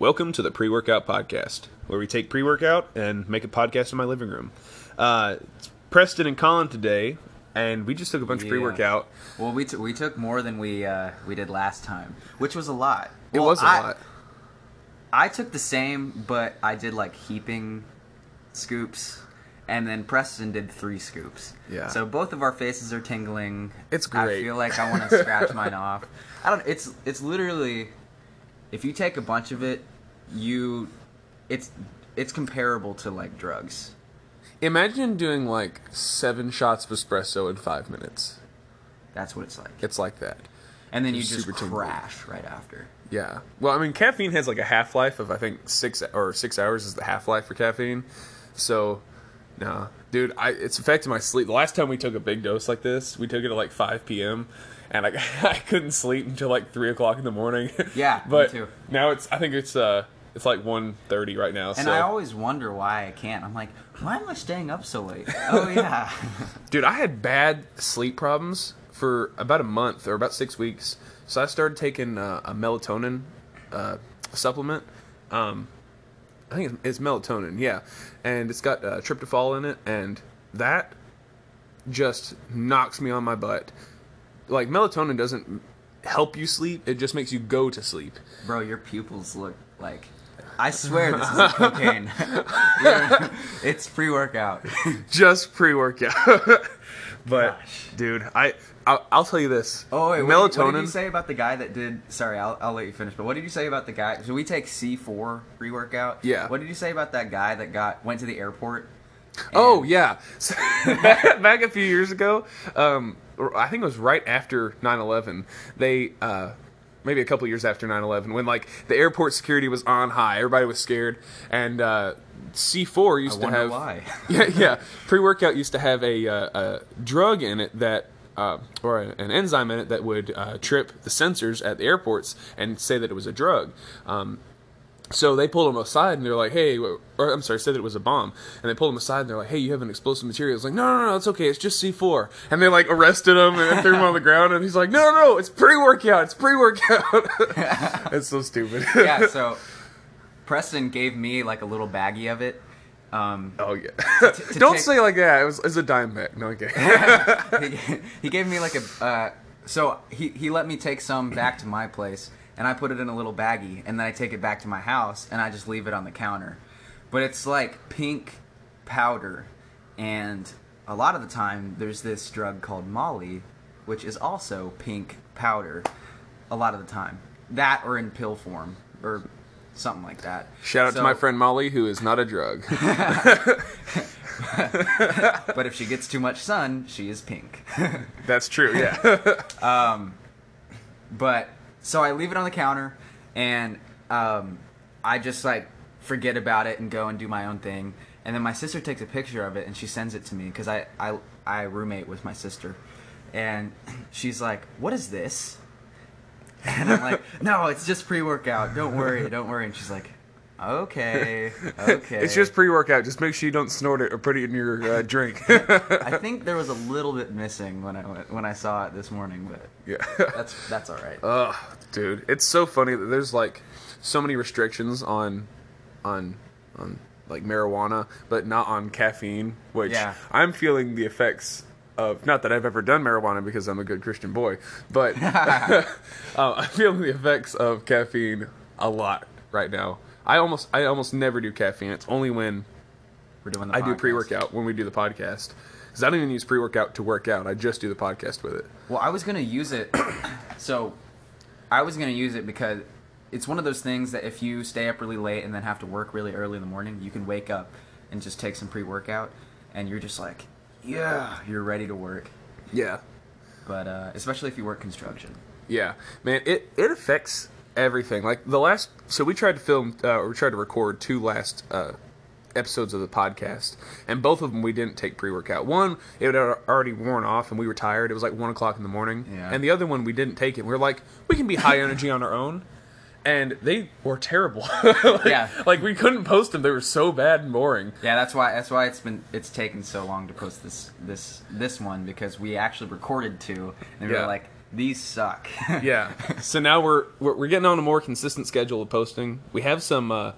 Welcome to the Pre Workout Podcast, where we take pre workout and make a podcast in my living room. Uh, it's Preston and Colin today, and we just took a bunch of pre workout. Well, we, t- we took more than we uh, we did last time, which was a lot. It Well, was a I, lot. I took the same, but I did like heaping scoops, and then Preston did three scoops. Yeah. So both of our faces are tingling. It's great. I feel like I want to scratch mine off. I don't. It's it's literally, if you take a bunch of it, you, it's it's comparable to like drugs. Imagine doing like seven shots of espresso in five minutes. That's what it's like. It's like that. And then you It's just super tingling. crash right after. Yeah. Well, I mean, caffeine has like a half life of I think six or six hours is the half life for caffeine. So, no, dude, I it's affected my sleep. The last time we took a big dose like this, we took it at like 5 p.m. and I I couldn't sleep until like three o'clock in the morning. Yeah, me but too. now it's I think it's uh it's like 1.30 right now. And so, I always wonder why I can't. I'm like, why am I staying up so late? Oh yeah. dude, I had bad sleep problems for about a month or about six weeks. So I started taking uh, a melatonin uh, supplement. Um, I think it's, it's melatonin, yeah, and it's got uh, tryptophan in it, and that just knocks me on my butt. Like melatonin doesn't help you sleep; it just makes you go to sleep. Bro, your pupils look like. I swear this is cocaine. It's pre-workout. Just pre-workout. but Gosh. dude, I I'll, I'll tell you this. Oh wait, what, melatonin. Did, what did you say about the guy that did? Sorry, I'll, I'll let you finish. But what did you say about the guy? So we take C4 pre-workout. Yeah. What did you say about that guy that got went to the airport? Oh yeah, So, back, back a few years ago, um, I think it was right after 9/11. They uh, maybe a couple years after 9/11, when like the airport security was on high, everybody was scared, and uh, C4 I used to have why. yeah yeah pre-workout used to have a, uh, a drug in it that. Uh, or an enzyme in it that would uh, trip the sensors at the airports and say that it was a drug. Um, so they pulled him aside and they're like, "Hey," or I'm sorry, said that it was a bomb, and they pulled him aside and they're like, "Hey, you have an explosive material." It's like, "No, no, no, it's okay. It's just C4." And they like arrested him and threw him on the ground, and he's like, "No, no, no, it's pre-workout. It's pre-workout." it's so stupid. yeah. So Preston gave me like a little baggie of it. Um, oh yeah. to Don't take- say like that. It was, it was a dime bag. No, okay. he, he gave me like a uh, so he, he let me take some back to my place and i put it in a little baggie and then i take it back to my house and i just leave it on the counter but it's like pink powder and a lot of the time there's this drug called molly which is also pink powder a lot of the time that or in pill form or something like that Shout out to my friend Molly, who is not a drug. but if she gets too much sun she is pink That's true. Yeah. Um, but so I leave it on the counter, and um, I just like forget about it and go and do my own thing. And then my sister takes a picture of it and she sends it to me because I, I I roommate with my sister, and she's like, "What is this?" And I'm like, "No, it's just pre-workout. Don't worry, don't worry." And she's like, "Okay, okay." It's just pre-workout. Just make sure you don't snort it or put it in your uh, drink. I think there was a little bit missing when I went, when I saw it this morning, but yeah. that's that's all right. Ugh, dude, it's so funny that there's like so many restrictions on on on like marijuana, but not on caffeine. Which Yeah. I'm feeling the effects of. Not that I've ever done marijuana because I'm a good Christian boy, but uh, I'm feeling the effects of caffeine a lot right now. I almost I almost never do caffeine. It's only when We're doing the I do pre-workout when we do the podcast. Because I don't even use pre-workout to work out. I just do the podcast with it. Well, I was gonna use it. so, I was gonna use it because it's one of those things that if you stay up really late and then have to work really early in the morning, you can wake up and just take some pre-workout, and you're just like, yeah, you're ready to work. Yeah. But uh, especially if you work construction. Yeah, man, it it affects everything. Like the last, so we tried to film, uh, or we tried to record two last uh, episodes of the podcast, and both of them we didn't take pre workout. One, it had already worn off, and we were tired. It was like one o'clock in the morning, Yeah. and the other one we didn't take it. We were like, we can be high energy on our own. And they were terrible. like, Yeah. like we couldn't post them. They were so bad and boring. Yeah, that's why that's why it's been it's taken so long to post this this this one because we actually recorded two and we Yeah. were like, these suck. yeah. So now we're, we're we're getting on a more consistent schedule of posting. We have some uh,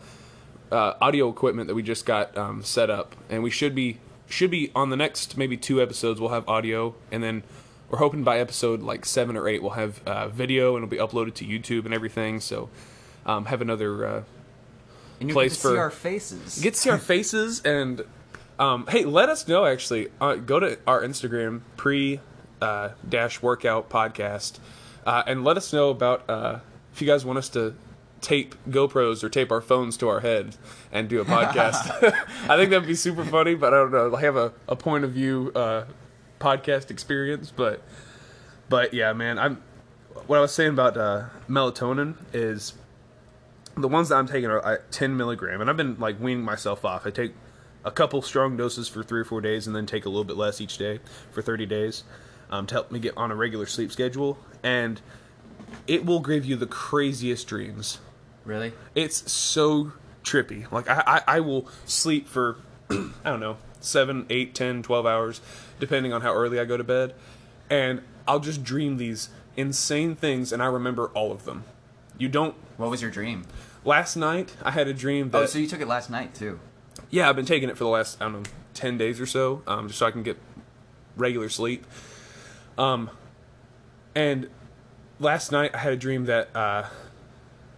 uh, audio equipment that we just got um, set up, and we should be should be on the next maybe two episodes. We'll have audio, and then we're hoping by episode like seven or eight we'll have uh, video, and it'll be uploaded to YouTube and everything. So um, have another uh, and you Place get to see for- our faces. get to see our faces and um, hey let us know actually uh, go to our instagram pre uh, dash workout podcast. Uh, and let us know about uh, if you guys want us to tape gopros or tape our phones to our head and do a podcast. I think that'd be super funny but i don't know. I have a, a point of view uh, podcast experience but but yeah man i'm what i was saying about uh, melatonin is the ones that I'm taking are uh, 10 milligram, and I've been like weaning myself off. I take a couple strong doses for three or four days, and then take a little bit less each day for 30 days um, to help me get on a regular sleep schedule. And it will give you the craziest dreams. really? It's so trippy. Like I, I, I will sleep for I don't know seven, eight, ten, twelve hours, depending on how early I go to bed, and I'll just dream these insane things, and I remember all of them. You don't. What was your dream? Last night I had a dream that Oh, so you took it last night too. yeah, I've been taking it for the last I don't know ten days or so, um, just so I can get regular sleep. Um, and last night I had a dream that uh,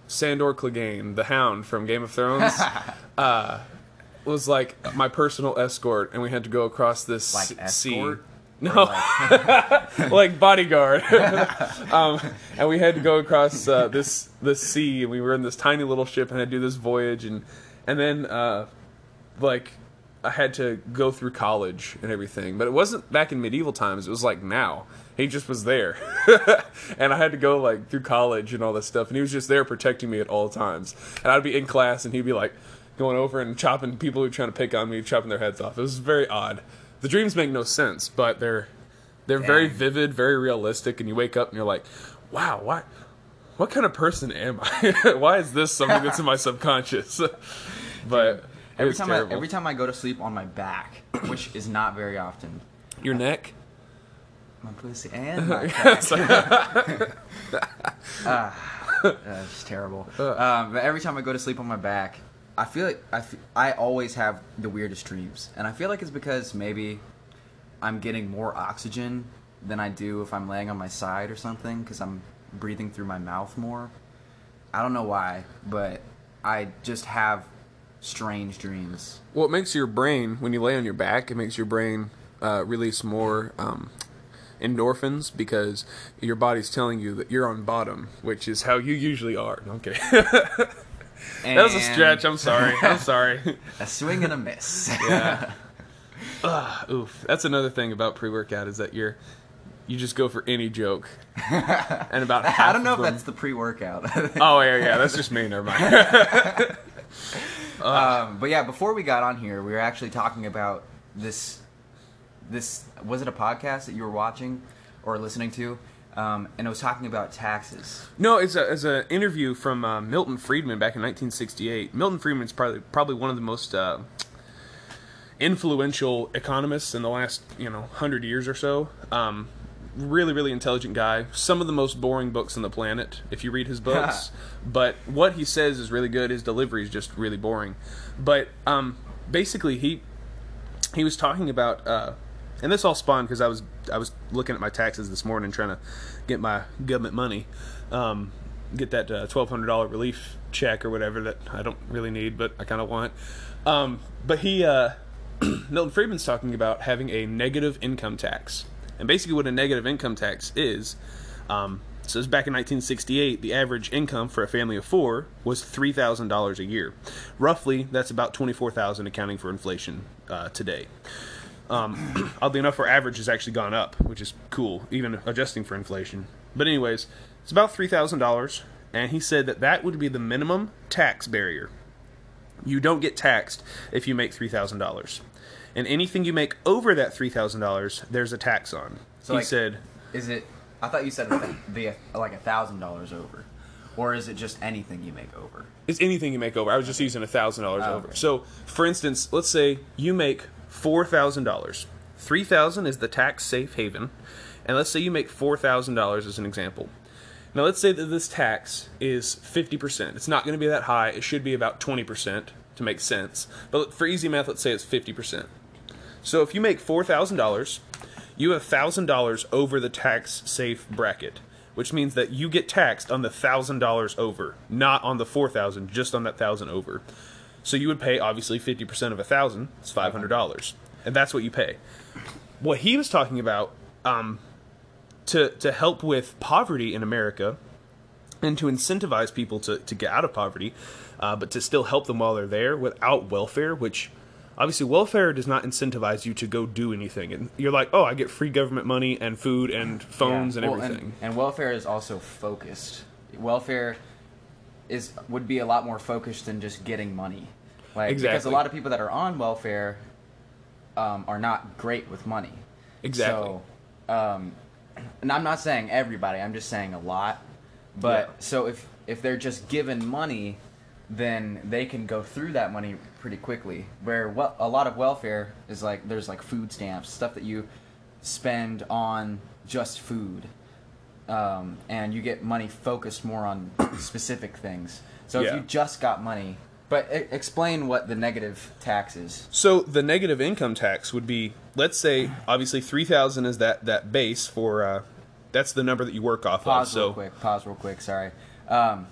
Sandor Clegane, the Hound from Game of Thrones, uh, was like my personal escort, and we had to go across this Like sea. No, like bodyguard. um, and we had to go across uh, this this sea, and we were in this tiny little ship, and to do this voyage, and and then uh, like I had to go through college and everything, but it wasn't back in medieval times. It was like now. He just was there, and I had to go like through college and all this stuff, and he was just there protecting me at all times. And I'd be in class, and he'd be like going over and chopping people who were trying to pick on me, chopping their heads off. It was very odd. The dreams make no sense, but they're they're very vivid, very realistic, and you wake up and you're like, wow, why? What kind of person am I? why is this something that's in my subconscious? but Every time terrible. I every time I go to sleep on my back, which is not very often, Your neck? my pussy and my. Sorry. Uh, it's terrible. Um, but every time I go to sleep on my back, I feel like I, I always have the weirdest dreams, and I feel like it's because maybe I'm getting more oxygen than I do if I'm laying on my side or something, because I'm breathing through my mouth more. I don't know why, but I just have strange dreams. well, it makes your brain, when you lay on your back, it makes your brain uh, release more um, endorphins because your body's telling you that you're on bottom, which is how you usually are. Okay. that was a stretch. I'm sorry. I'm sorry. A swing and a miss. Yeah. Ugh, oof. That's another thing about pre-workout is that you're you just go for any joke, and about half I don't know if that's the pre-workout. Oh yeah, yeah. That's just me. Never mind. Um, but yeah, before we got on here, we were actually talking about this. This was it a podcast that you were watching or listening to, um, and it was talking about taxes. no, it's a it's an interview from uh, Milton Friedman back in 1968. Milton Friedman's probably probably one of the most uh, influential economists in the last you know hundred years or so. Um, really, really intelligent guy. Some of the most boring books on the planet if you read his books. but what he says is really good. His delivery is just really boring. But um, basically, he he was talking about, uh, and this all spawned because I was I was looking at my taxes this morning trying to get my government money, um, get that uh, twelve hundred dollar relief check or whatever that I don't really need, but I kind of want. Um, but he, uh, Milton Friedman's talking about having a negative income tax, and basically what a negative income tax is. Um, so this is back in 1968, the average income for a family of four was $3,000 a year. Roughly, that's about 24000 accounting for inflation uh, today. Um, oddly enough, our average has actually gone up, which is cool, even adjusting for inflation. But anyways, it's about $3,000, and he said that that would be the minimum tax barrier. You don't get taxed if you make $3,000. And anything you make over that $3,000, there's a tax on. So, he like- said, Is it? I thought you said the, the like a thousand dollars over, or is it just anything you make over? It's anything you make over. I was just using a thousand dollars Oh, over. okay. So, for instance, let's say you make four thousand dollars. Three thousand is the tax safe haven, and let's say you make four thousand dollars as an example. Now let's say that this tax is fifty percent. It's not going to be that high. It should be about twenty percent to make sense. But for easy math, let's say it's fifty percent. So if you make four thousand dollars, you have thousand dollars over the tax safe bracket, which means that you get taxed on the thousand dollars over, not on the four thousand, just on that thousand over. So you would pay obviously fifty percent of a thousand. It's five hundred dollars, and that's what you pay. What he was talking about, um, to to help with poverty in America, and to incentivize people to to get out of poverty, uh, but to still help them while they're there without welfare, which obviously welfare does not incentivize you to go do anything and you're like oh i get free government money and food and phones Yeah. and Well, everything And, welfare is also focused. Welfare is would be a lot more focused than just getting money. Like because a lot of people that are on welfare um, are not great with money. Exactly. So, um, and I'm not saying everybody. I'm just saying a lot. But Yeah. so if if they're just given money, then they can go through that money pretty quickly. Where well, a lot of welfare is like there's like food stamps, stuff that you spend on just food, um, and you get money focused more on specific things. So if you just got money, but e- explain what the negative tax is. So the negative income tax would be, let's say, obviously three thousand is that that base for, uh, that's the number that you work off Pause of. So real quick. Pause real quick. Sorry. Um,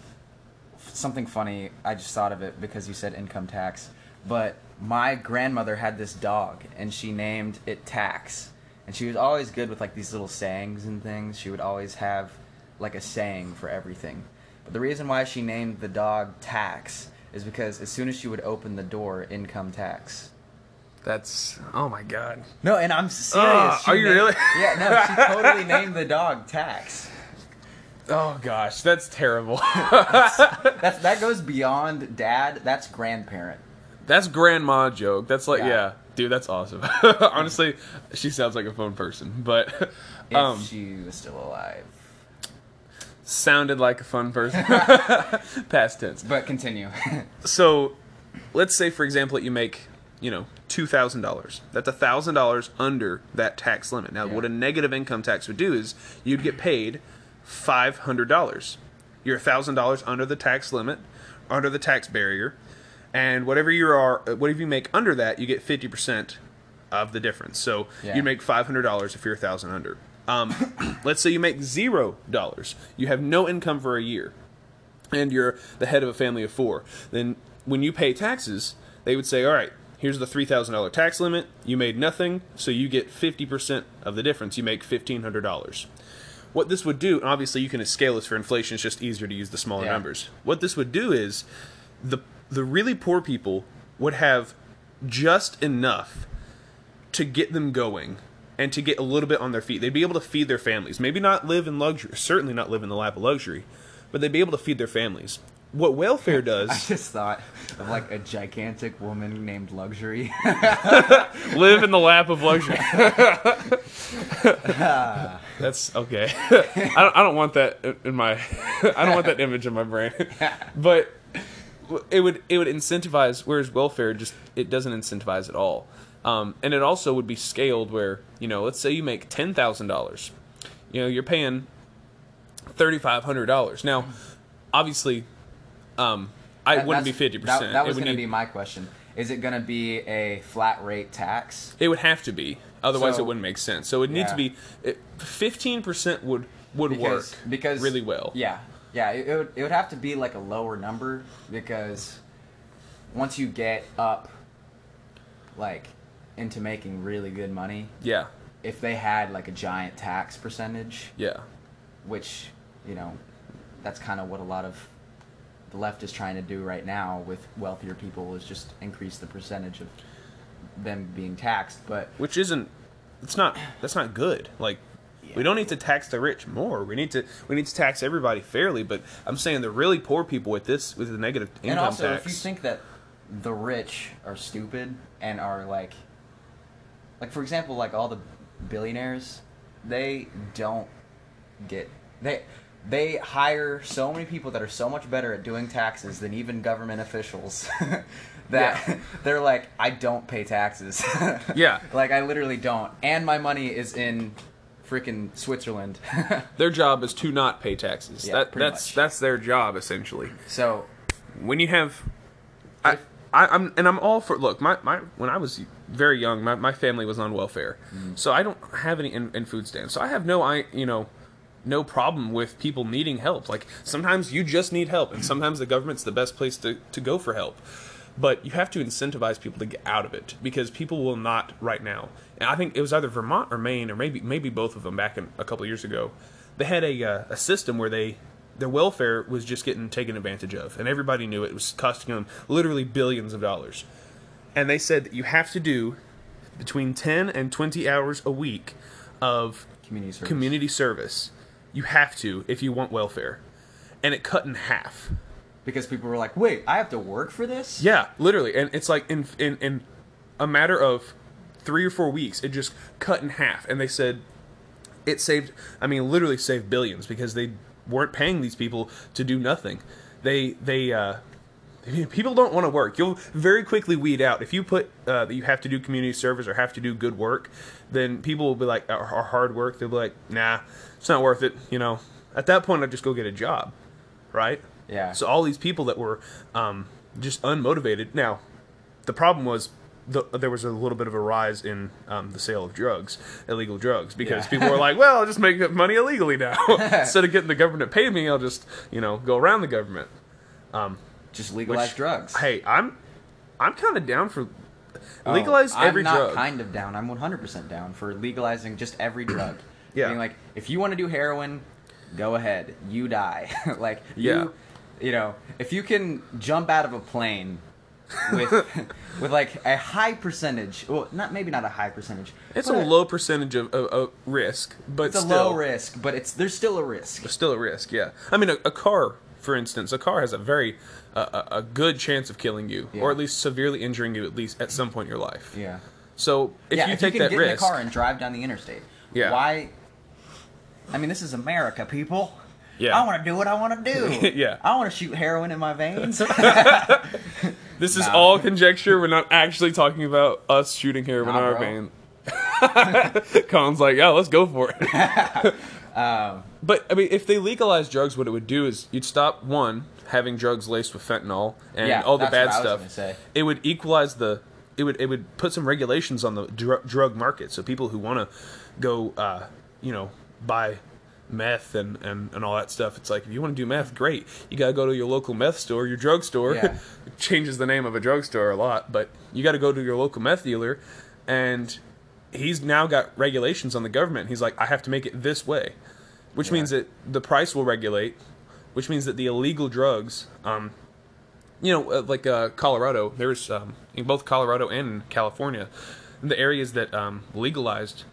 something funny. I just thought of it because you said income tax. But my grandmother had this dog, and she named it Tax. And she was always good with like these little sayings and things. She would always have like a saying for everything. But the reason why she named the dog Tax is because as soon as she would open the door, income tax. that's oh my god. No, and I'm serious. Oh, she are you named- really? Yeah, no, she totally named the dog Tax. Oh gosh, that's terrible. That's that goes beyond dad. That's grandparent. That's grandma joke. That's like Yeah. yeah, dude, that's awesome. Honestly, she sounds like a phone person, but If um, she was still alive. sounded like a fun person. Past tense. But continue. So, let's say, for example, that you make, you know, two thousand dollars. That's a thousand dollars under that tax limit. Now, Yeah. what a negative income tax would do is you'd get paid five hundred dollars. You're a thousand dollars under the tax limit, under the tax barrier, and whatever you are, whatever you make under that, you get fifty percent of the difference. So Yeah. you make five hundred dollars if you're a thousand under. Um, let's say you make zero dollars. You have no income for a year and you're the head of a family of four, then when you pay taxes, they would say, all right, here's the $3,000 tax limit. You made nothing, so you get 50% of the difference. You make $1,500. What this would do, and obviously you can scale this for inflation, it's just easier to use the smaller Yeah. numbers. What this would do is the, the really poor people would have just enough to get them going and to get a little bit on their feet. They'd be able to feed their families. Maybe not live in luxury, certainly not live in the lap of luxury, but they'd be able to feed their families. What welfare does. I just thought of like a gigantic woman named Luxury. live in the lap of luxury. That's okay. I don't, I don't want that in my. I don't want that image in my brain. But it would it would incentivize, whereas welfare just it doesn't incentivize at all. Um, and it also would be scaled where you know, let's say you make ten thousand dollars, you know, you're paying thirty five hundred dollars. Now, obviously, um, I That- wouldn't be fifty percent. that was going to be my question. Is it going to be a flat rate tax? It would have to be, otherwise So- it wouldn't make sense. So it would need to be fifteen percent would would Because work because really well. Yeah, yeah. It, it would it would have to be like a lower number because once you get up, like into making really good money, Yeah, if they had like a giant tax percentage, yeah, which you know that's kind of what a lot of the left is trying to do right now with wealthier people is just increase the percentage of them being taxed but which isn't. It's not. That's not good. Like. We don't need to tax the rich more. We need to we need to tax everybody fairly. But I'm saying the really poor people with this with the negative income and also tax. if you think that the rich are stupid and are like like for example like all the billionaires they don't get they they hire so many people that are so much better at doing taxes than even government officials that Yeah. they're like I don't pay taxes. Yeah. Like I literally don't. And my money is in freaking Switzerland. Their job is to not pay taxes. Yeah, that that's much. that's their job essentially. so when you have I, I I'm and I'm all for look my, my when I was very young my, my family was on welfare mm. so I don't have any in, in food stamps so I have no I you know no problem with people needing help like sometimes you just need help and sometimes the government's the best place to, to go for help but you have to incentivize people to get out of it because people will not right now and I think it was either Vermont or Maine or maybe maybe both of them back in, a couple of years ago they had a uh, a system where they their welfare was just getting taken advantage of, and everybody knew it. It was costing them literally billions of dollars. And they said that you have to do between 10 and 20 hours a week of community service. community service. You have to if you want welfare. And it cut in half. Because people were like, "Wait, I have to work for this?" Yeah, literally. And it's like in in in a matter of 3 or 4 weeks, it just cut in half. And they said it saved I mean literally saved billions because they weren't paying these people to do nothing. They they uh people don't want to work. You'll very quickly weed out if you put uh, that you have to do community service or have to do good work. Then people will be like, or, hard work. They'll be like, nah, it's not worth it. You know, at that point, I'd just go get a job, right? Yeah. So all these people that were um, just unmotivated. Now, the problem was the, there was a little bit of a rise in um, the sale of drugs, illegal drugs, because Yeah. people were like, "Well, I'll just make money illegally now. Instead of getting the government to pay me, I'll just you know go around the government." Just legalize Which- drugs. Hey, I'm I'm kind of down for Oh, legalize every I'm not drug. kind of down. I'm 100% down for legalizing just every drug. Yeah. Being like, if you want to do heroin, go ahead. You die. like, you, Yeah. You know, if you can jump out of a plane with with like a high percentage, well, not maybe not a high percentage. it's a low percentage of, of, of risk, but It's a still, low risk, but it's there's still a risk. still a risk. Yeah, I mean, a, a car, for instance, a car has a very uh, a, a good chance of killing you, Yeah. or at least severely injuring you, at least at some point in your life. Yeah. So if yeah, you if take you can that get risk, in a car and drive down the interstate. Yeah. Why? I mean, this is America, people. Yeah. I want to do what I want to do. Yeah. I want to shoot heroin in my veins. this is Nah. all conjecture. We're not actually talking about us shooting heroin in our bro. vein. Colin's like, yeah, let's go for it. um, But I mean, if they legalize drugs, what it would do is you'd stop one having drugs laced with fentanyl and Yeah, all the bad what I was stuff. It would equalize the. It would it would put some regulations on the dr- drug market, so people who want to go, uh, you know, buy meth and, and, and all that stuff. It's like if you want to do meth, great. You gotta go to your local meth store, your drugstore. Yeah. it changes the name of a drugstore a lot, but you got to go to your local meth dealer, and he's now got regulations on the government. He's like, I have to make it this way, which Yeah. means that the price will regulate, which means that the illegal drugs, um, you know, uh, like uh, Colorado, there's um, in both Colorado and California, the areas that um, legalized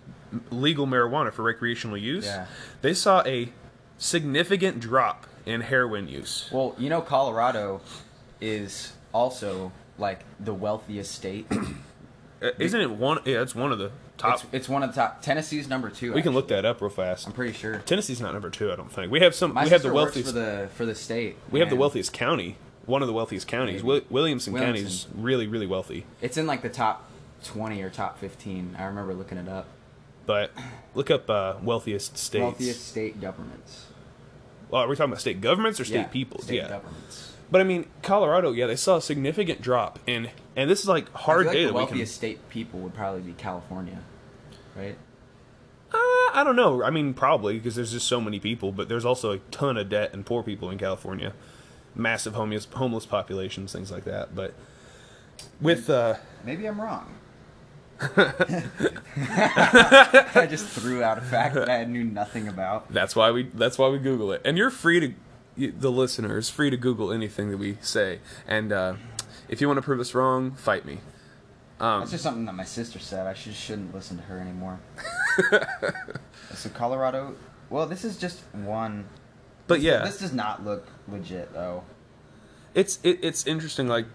legal marijuana for recreational use, Yeah. they saw a significant drop in heroin use. well, you know, Colorado is also like the wealthiest state. Uh, Isn't it one? Yeah, it's one of the top. It's, it's one of the top. Tennessee's number two. we can look that up real fast. I'm pretty sure. Tennessee's not number two, I don't think. We have some. My we have the wealthiest. for the for the state. we have the wealthiest county. One of the wealthiest counties. Wi- Williamson, County is really, really wealthy. It's in like the top twenty or top fifteen. I remember looking it up. But look up uh, wealthiest states. Wealthiest state governments. Well, are we talking about state governments or state yeah, peoples? State yeah. governments. But I mean, Colorado, yeah, they saw a significant drop in, and this is like I hard feel like data. the we can, wealthiest state people would probably be California, right? uh, I don't know. I mean, probably because there's just so many people, but there's also a ton of debt and poor people in California, massive homeless homeless populations, things like that. But with uh, Maybe I'm wrong. I just threw out a fact that I knew nothing about. That's why we. That's why we Google it. And you're free to, you- the listener is free to Google anything that we say. And uh, if you want to prove us wrong, fight me. Um, That's just something that my sister said. I should, shouldn't listen to her anymore. so Colorado. Well, this is just one. but this- yeah, this does not look legit though. it's it, it's interesting. Like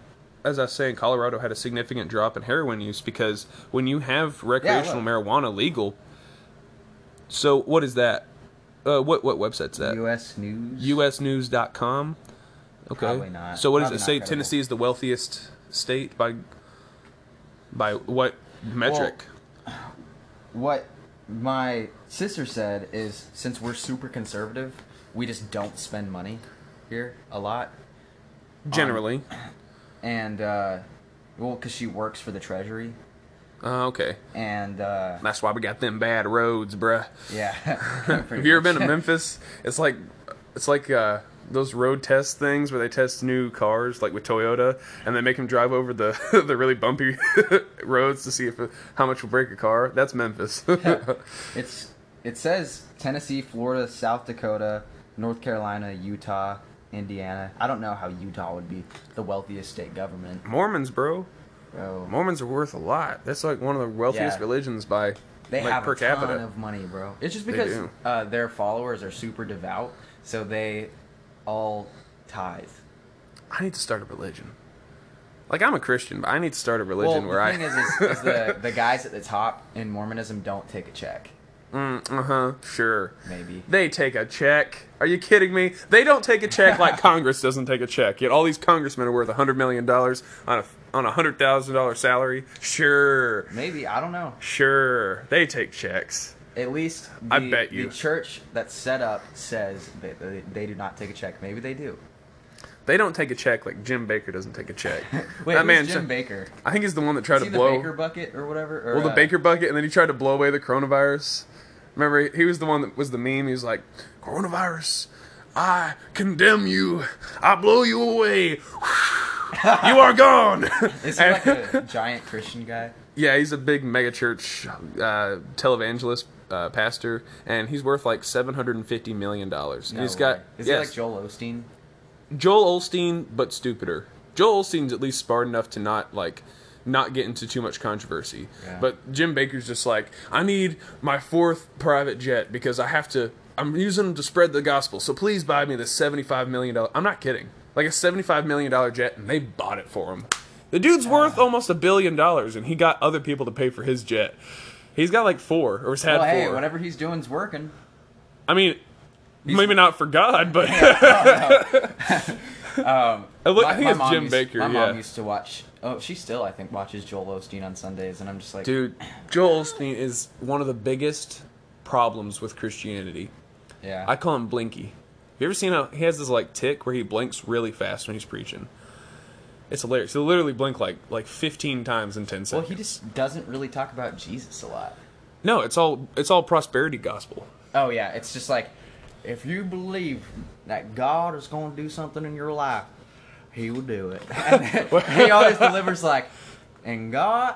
as I was saying, Colorado had a significant drop in heroin use because when you have recreational look. marijuana legal. So what is that? Uh, what what website's that? U.S. News. us USnews.com. Okay. Probably not. So what does Probably it not say? credible. Tennessee is the wealthiest state by by what metric? What my sister said is since we're super conservative, we just don't spend money here a lot, Generally. And uh, well, because she works for the treasury, Uh, okay. and uh, That's why we got them bad roads, bruh. yeah. Have you ever been to Memphis? It's like it's like uh, those road test things where they test new cars, like with Toyota, and they make them drive over the the really bumpy roads to see if how much will break a car. That's Memphis. It's it says Tennessee, Florida, South Dakota, North Carolina, Utah, Indiana. I don't know how Utah would be the wealthiest state government. Mormons, bro. Bro, Mormons are worth a lot. That's like one of the wealthiest Yeah. religions by they like have per a ton capita. of money, bro. It's just They because do. uh, their followers are super devout, so they all tithe. I need to start a religion. Like I'm a Christian, but I need to start a religion well, where the thing I. is, is, is the the guys at the top in Mormonism don't take a check. Mm, uh huh. Sure. Maybe. They take a check. Are you kidding me? They don't take a check like Congress doesn't take a check. Yet all these congressmen are worth a hundred million dollars on a on a hundred thousand dollar salary. Sure, Maybe I don't know. sure. They take checks. At least the, I bet you. the church that's set up says that they, they do not take a check. Maybe they do. They don't take a check like Jim Bakker doesn't take a check. Wait, that who's man, Jim Bakker? I think he's the one that tried Is he to the. Bakker bucket or whatever? Or, well, the uh, Bakker bucket, and then he tried to blow away the coronavirus. Remember, he was the one that was the meme. He was like, "Coronavirus, I condemn you. I blow you away. you are gone." Is he like a giant Christian guy? Yeah, he's a big megachurch uh, televangelist uh, pastor, and he's worth like seven hundred and fifty million dollars. No he's got. Is yes, he like Joel Osteen? Joel Osteen, but stupider. Joel Osteen's at least smart enough to not like not get into too much controversy. Yeah. But Jim Bakker's just like, I need my fourth private jet because I have to. I'm using them to spread the gospel. So please buy me this seventy-five million dollar. I'm not kidding. Like a seventy-five million dollar jet, and they bought it for him. The dude's worth almost a billion dollars, and he got other people to pay for his jet. He's got like four, or he's had Well, hey, four. whatever he's doing's working. I mean, maybe not for God, but Um, I look- my- I think it's Jim used- Bakker, My yeah. mom used to watch. Oh, she still, I think, watches Joel Osteen on Sundays, and I'm just like, Dude, Joel Osteen is one of the biggest problems with Christianity. yeah. I call him Blinky. Have you ever seen how he has this like tick where he blinks really fast when he's preaching? It's hilarious. He'll literally blink like like 15 times in 10 seconds. well, he just doesn't really talk about Jesus a lot. no, it's all it's all prosperity gospel. Oh yeah, it's just like if you believe that God is going to do something in your life, He will do it. He always delivers like, and God,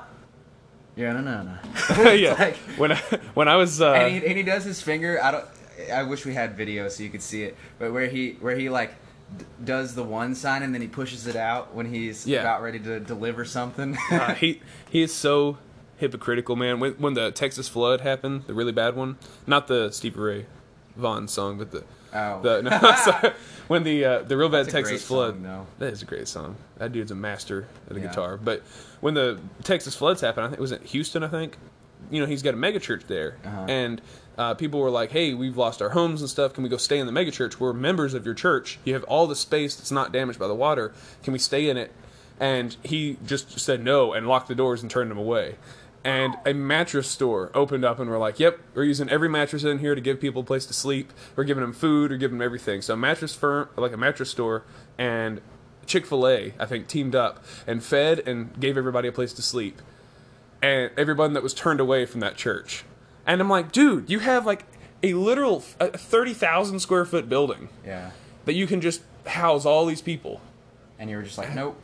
yeah, no, no, no. yeah. like- when I, when I was uh, and, he, and he does his finger. I don't. I wish we had video so you could see it. But where he where he like d- does the one sign and then he pushes it out when he's Yeah. about ready to deliver something. uh, he he is so hypocritical, man. When when the Texas flood happened, the really bad one, not the Stevie Ray Vaughan song, but the oh, The, no. When the uh, the real bad That's Texas flood, song, though. that is a great song. That dude's a master at the Yeah. guitar. But when the Texas floods happened, I think it was in Houston. I think you know he's got a mega church there, Uh-huh. and uh, people were like, "Hey, we've lost our homes and stuff. Can we go stay in the mega church? We're members of your church. You have all the space that's not damaged by the water. Can we stay in it?" And he just said no and locked the doors and turned them away. And a mattress store opened up and we're like, "Yep, we're using every mattress in here to give people a place to sleep. We're giving them food. We're giving them everything." So a mattress firm, like a mattress store, and Chick Fil A, I think, teamed up and fed and gave everybody a place to sleep, and everyone that was turned away from that church. And I'm like, dude, you have like a literal a thirty thousand square foot building yeah. that you can just house all these people, And you were just like, nope.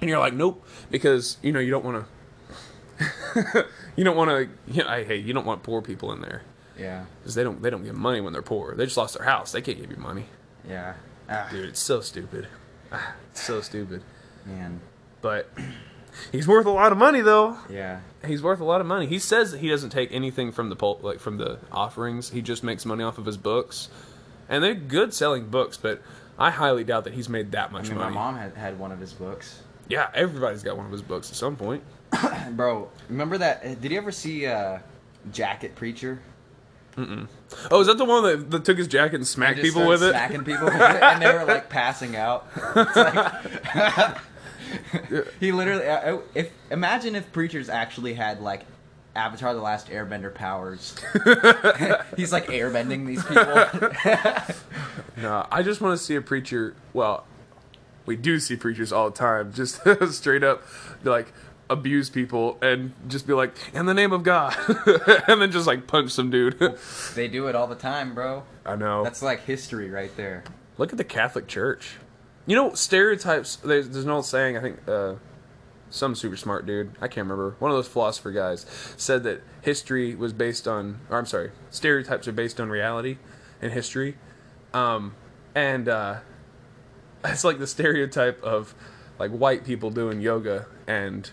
and you're like, nope, because you know you don't want to. you don't want to. You know, I hey, you don't want poor people in there Yeah. because they don't they don't get money when they're poor. They just lost their house. They can't give you money, Yeah. Ah, dude. It's so stupid. Ah, It's so stupid. man. But he's worth a lot of money though. Yeah. He's worth a lot of money. He says that he doesn't take anything from the pul- like from the offerings. He just makes money off of his books, and they're good selling books. But I highly doubt that he's made that I much mean, my mom had, had one of his books. Yeah, everybody's got one of his books at some point. Bro, remember that? Did you ever see uh, Jacket Preacher? Oh, is that the one that, that took his jacket and smacked Just people with it? Smacking people with it, and they were like passing out. It's like- he literally. uh, If imagine if preachers actually had like Avatar: The Last Airbender powers. He's like airbending these people. No, I just want to see a preacher. Well, we do see preachers all the time, just straight up, like abuse people and just be like, "In the name of God," and then just like punch some dude. they do it all the time, bro. I know. That's like history right there. Look at the Catholic Church. You know, stereotypes. There's, there's an old saying. I think uh, some super smart dude. I can't remember. One of those philosopher guys said that history was based on. Or I'm sorry, stereotypes are based on reality and history. Um, and uh, it's like the stereotype of like white people doing yoga and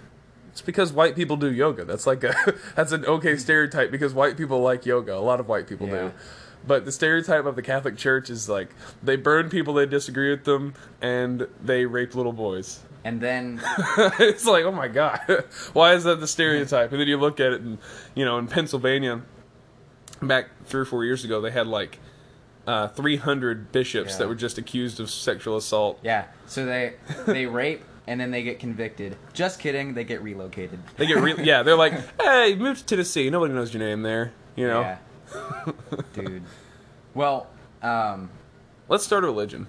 it's because white people do yoga. That's like a that's an okay stereotype because white people like yoga. A lot of white people Yeah. do. But the stereotype of the Catholic Church is like they burn people they disagree with them and they rape little boys. And then it's like, oh my god, why is that the stereotype? And then you look at it, and you know, in Pennsylvania, back three or four years ago, they had like uh, 300 bishops Yeah. that were just accused of sexual assault. yeah, so they they rape and then they get convicted. Just kidding, they get relocated. They get real, yeah. They're like, hey, move to Tennessee. Nobody knows your name there. You know, Yeah. Dude. Well, um, let's start a religion.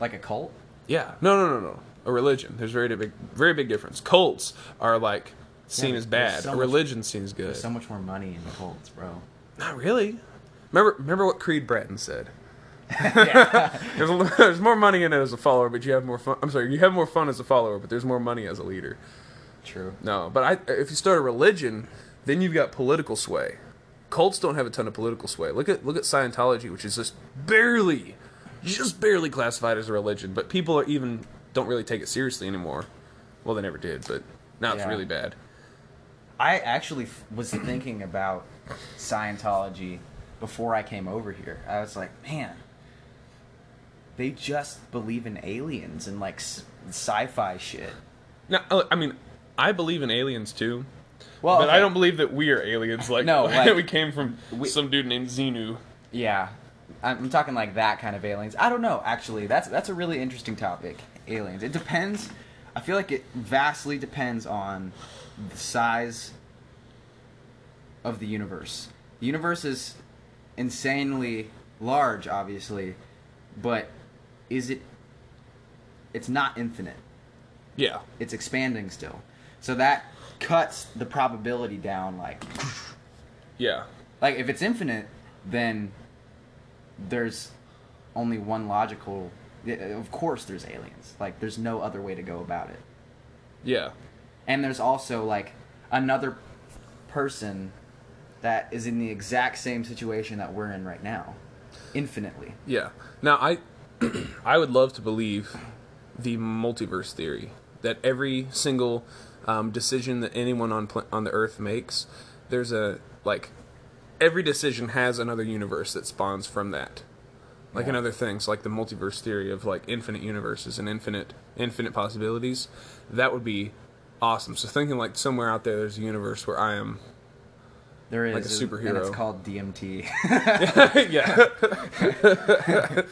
like a cult? Yeah, no, no, no, no. A religion. There's very big, very big difference. Cults are like seen Yeah, as bad. so a religion seen as good. There's so much more money in cults, bro. Not really. Remember, remember what Creed Bratton said. Yeah. There's, a, there's more money in it as a follower, but you have more fun. I'm sorry, you have more fun as a follower, but there's more money as a leader. True. No, but I, if you start a religion, then you've got political sway. Cults don't have a ton of political sway. Look at look at Scientology, which is just barely, just barely classified as a religion, but people are even don't really take it seriously anymore. Well, they never did, but now it's really bad. I actually f- was thinking about Scientology before I came over here. I was like, man, they just believe in aliens and like sci-fi shit. Now, uh, I mean, I believe in aliens too, Well, but I don't believe that we are aliens. Like, No, like- we came from We- some dude named Xenu. Yeah, I'm I'm talking like that kind of aliens. I don't know. Actually, that's that's a really interesting topic. Aliens. It depends. I feel like it vastly depends on the size of the universe. The universe is insanely large, obviously, but is it? It's not infinite. Yeah, It's expanding still. So that cuts the probability down like yeah, like if it's infinite then there's only one logical of course there's aliens like there's no other way to go about it yeah. and there's also like another person that is in the exact same situation that we're in right now infinitely Yeah. Now I I would love to believe the multiverse theory that every single um, decision that anyone on pla- on the earth makes, there's a like every decision has another universe that spawns from that. Like Yeah. another things like the multiverse theory of like infinite universes and infinite infinite possibilities. That would be awesome. So thinking like somewhere out there there's a universe where I am there is Like a and superhero. it's called dmt yeah.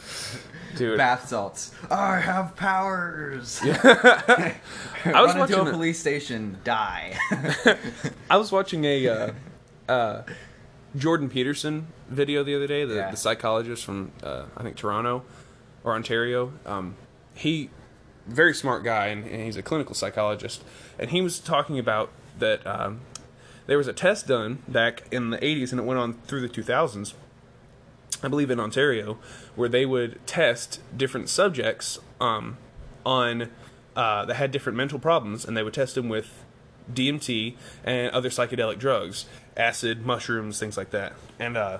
Dude, bath salts i have powers I was Run watching a a- police station die I was watching a uh, uh, Jordan Peterson video the other day, the, Yeah. the psychologist from uh, I think Toronto or Ontario. Um, he very smart guy, and, and he's a clinical psychologist, and he was talking about that um, there was a test done back in the 80s, and it went on through the 2000s. I believe in Ontario, where they would test different subjects um, on uh, that had different mental problems, and they would test them with DMT and other psychedelic drugs, acid, mushrooms, things like that. And uh,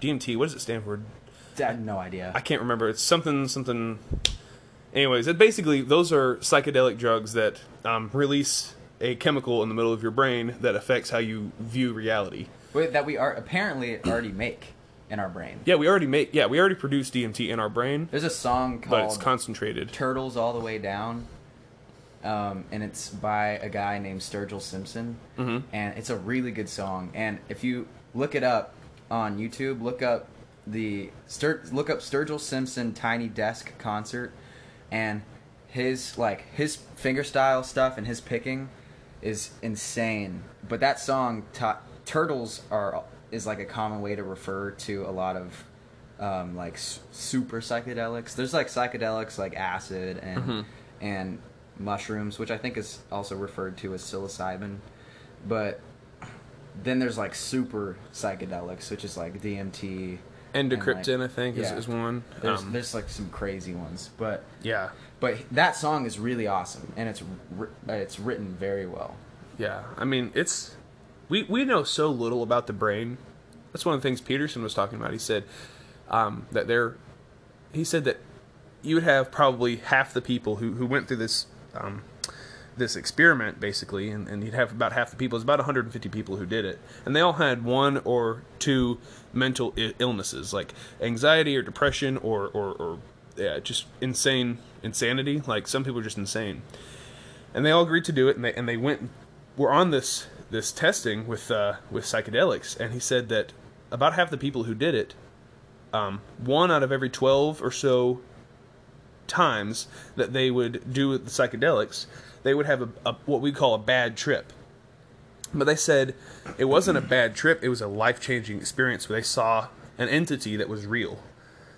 DMT, what does it stand for? I have no idea I can't remember. It's something something. Anyways, it basically those are psychedelic drugs that um, release a chemical in the middle of your brain that affects how you view reality. Wait, that we are apparently already make in our brain. Yeah, we already make. Yeah, we already produce DMT in our brain, There's a song but it's called concentrated. "Turtles All the Way Down," um, and it's by a guy named Sturgill Simpson, Mhm. and it's a really good song. And if you look it up on YouTube, look up the Stur- look up Sturgill Simpson Tiny Desk concert, and his like his fingerstyle stuff and his picking is insane. But that song, ta- turtles are is like a common way to refer to a lot of um, like s- super psychedelics. There's like psychedelics like acid and Mhm. and mushrooms, which I think is also referred to as psilocybin. But then there's like super psychedelics, which is like DMT. and, like- I think, is, yeah. is one. There's Um, there's like some crazy ones, but yeah, but that song is really awesome, and it's it's written very well. yeah. I mean, it's we we know so little about the brain. That's one of the things Peterson was talking about. He said um, that there, he said that you would have probably half the people who who went through this. Um, this experiment basically and, and you'd have about half the people it's about 150 people who did it and they all had one or two mental I- illnesses like anxiety or depression or or, or yeah, just insane insanity like some people are just insane and they all agreed to do it and they and they went were on this this testing with uh, with psychedelics and he said that about half the people who did it um, one out of every 12 or so times that they would do the psychedelics they would have a, a what we call a bad trip. But they said it wasn't a bad trip it was a life-changing experience where they saw an entity that was real.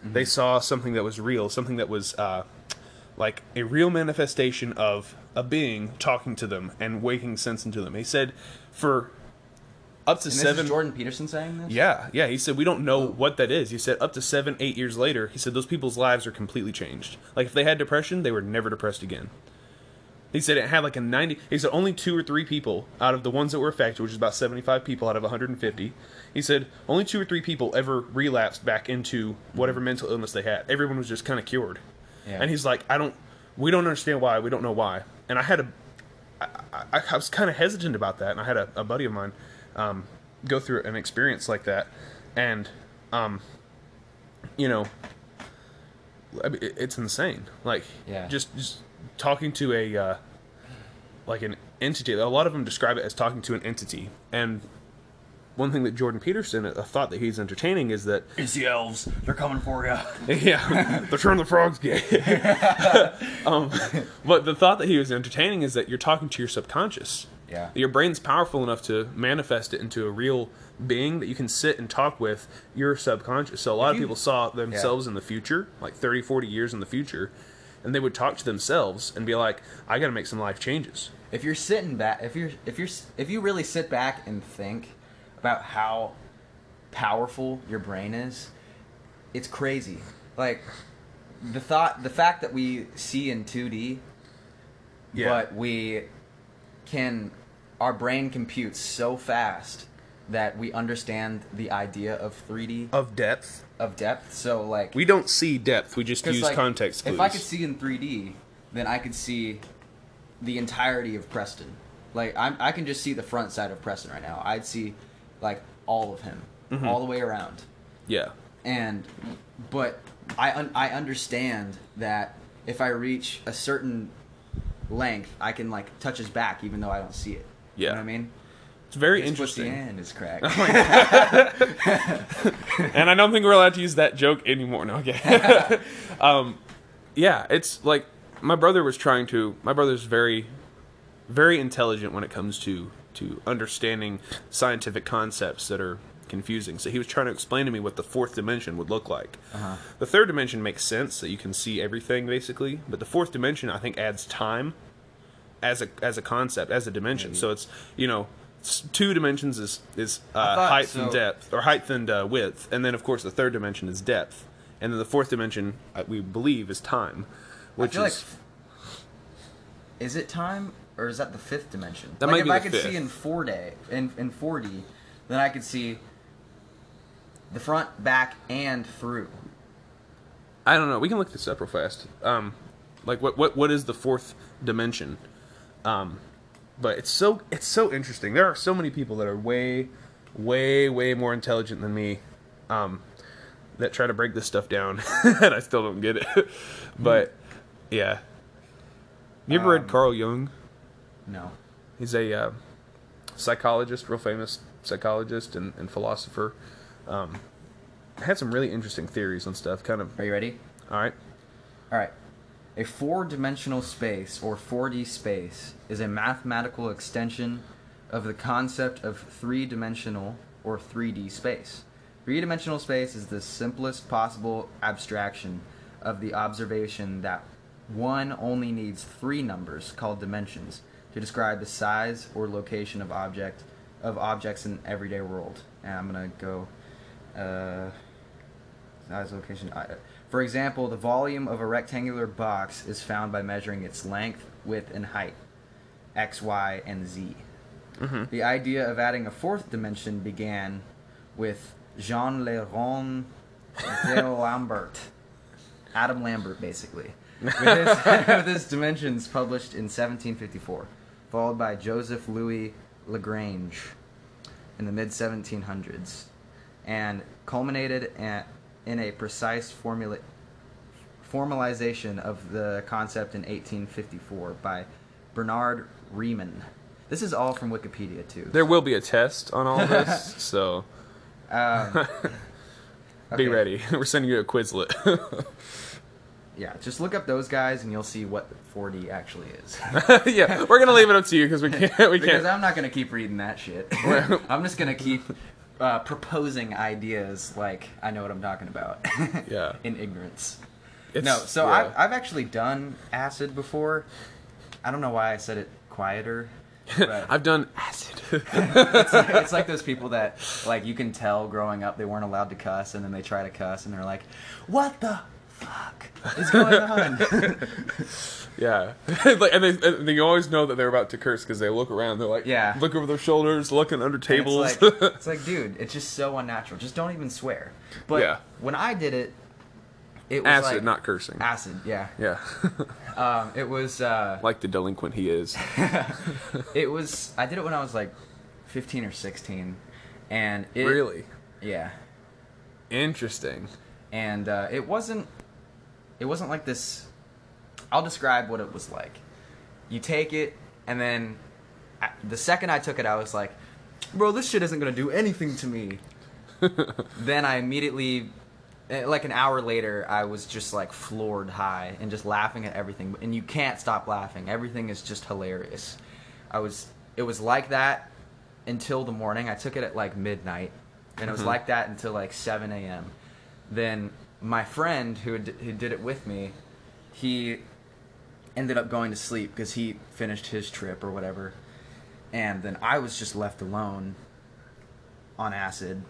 They saw something that was real something that was uh, like a real manifestation of a being talking to them and waking sense into them he said for up to And seven is Jordan Peterson saying this. yeah, yeah. He said we don't know oh. what that is. He said up to seven, eight years later, he said those people's lives are completely changed. Like if they had depression, they were never depressed again. He said it had like a ninety. He said only two or three people out of the ones that were affected, which is about seventy-five people out of one hundred and fifty. He said only two or three people ever relapsed back into whatever mm-hmm. mental illness they had. Everyone was just kind of cured. Yeah. And he's like, I don't. We don't understand why. We don't know why. And I had a I, I, I was kind of hesitant about that, and I had a, a buddy of mine um, go through an experience like that, and um, you know, I mean, it, it's insane. Like, Yeah. just just talking to a uh, like an entity. A lot of them describe it as talking to an entity, and one thing that Jordan Peterson, a thought that he's entertaining, is that It's the elves. They're coming for you. yeah, they're turning the frogs gay. um, but the thought that he was entertaining is that you're talking to your subconscious. Yeah. Your brain's powerful enough to manifest it into a real being that you can sit and talk with your subconscious. So a lot of people saw themselves in the future, like 30, 40 years in the future, and they would talk to themselves and be like, I got to make some life changes. If you're sitting back, if you're if you're if you really sit back and think about how powerful your brain is, it's crazy. Like the thought, the fact that we see in 2D, Yeah. but we can, our brain computes so fast that we understand the idea of 3D Of depth. of depth. So like We don't see depth, we just use like, context clues. If I could see in 3D, then I could see the entirety of Preston. Like I'm, I can just see the front side of Preston right now. I'd see like all of him, Mm-hmm. all the way around. yeah. And but I un- I understand that if I reach a certain length, I can like touch his back even though I don't see it. Yeah. You know what I mean? It's very His pussy interesting. and his crack. and I don't think we're allowed to use that joke anymore. No, okay. um, yeah, it's like my brother was trying to. My brother's very, very intelligent when it comes to to understanding scientific concepts that are confusing. So he was trying to explain to me what the fourth dimension would look like. Uh-huh. The third dimension makes sense that you can see everything basically, but the fourth dimension I think adds time as a as a concept as a dimension. So it's you know. Two dimensions is is uh, height so- and depth, or height and uh, width, and then of course the third dimension is depth, and then the fourth dimension uh, we believe is time, which I feel is like is it time or is that the fifth dimension? That like might if be I could fifth. see in four day in in four D, then I could see the front, back, and through. I don't know. We can look this up real fast. Um, like what what what is the fourth dimension? Um, but it's so it's so interesting. There are so many people that are way, way, way more intelligent than me, um, that try to break this stuff down, and I still don't get it. but yeah, you ever read Um, Carl Jung? No. He's a uh, psychologist, real famous psychologist and, and philosopher. Um, had some really interesting theories and stuff. Kind of Are you ready? all right. All right. A four dimensional space, or 4D space, is a mathematical extension of the concept of three dimensional, or 3D space. Three dimensional space is the simplest possible abstraction of the observation that one only needs three numbers, called dimensions, to describe the size or location of object of objects in everyday world. And I'm gonna go uh, size location. For example, the volume of a rectangular box is found by measuring its length, width, and height, x, y, and z. The idea of adding a fourth dimension began with Jean Leron de Lambert, Adam Lambert, basically, with his, with his dimensions published in 1754, followed by Joseph Louis Lagrange in the mid 1700s, and culminated at, in a precise formula, formalization of the concept in 1854 by Bernhard Riemann. This is all from Wikipedia too. There will be a test on all this, so Um, be okay. ready. We're sending you a Quizlet. Yeah, just look up those guys and you'll see what 4D actually is. yeah, we're gonna leave it up to you because we can't. We because can't. I'm not gonna keep reading that shit. I'm just gonna keep uh, proposing ideas like I know what I'm talking about. Yeah. In ignorance. It's- no, so yeah. I've, I've actually done acid before. I don't know why I said it quieter. But I've done acid. it's, like, it's like those people that like you can tell growing up they weren't allowed to cuss and then they try to cuss and they're like, "What the fuck is going on?" yeah, like, and they, and they always know that they're about to curse because they look around. They're like, Yeah. look over their shoulders, looking under tables. It's like, it's like, dude, it's just so unnatural. Just don't even swear. But Yeah. when I did it, it was acid, like, not cursing. acid. Yeah. yeah, Um, it was. Uh, like the delinquent he is. it was. I did it when I was like fifteen or sixteen, and it, really Yeah. interesting. and uh, it wasn't it wasn't like this i'll describe what it was like. You take it and then I, the second i took it i was like bro this shit isn't gonna do anything to me. Then i immediately eh, like an hour later i was just like floored high and just laughing at everything and you can't stop laughing. Everything is just hilarious. I was it was like that until the morning. I took it at like midnight and it was like that until like 7 a.m then my friend who, had, who did it with me he ended up going to sleep because he finished his trip or whatever. And then i was just left alone on acid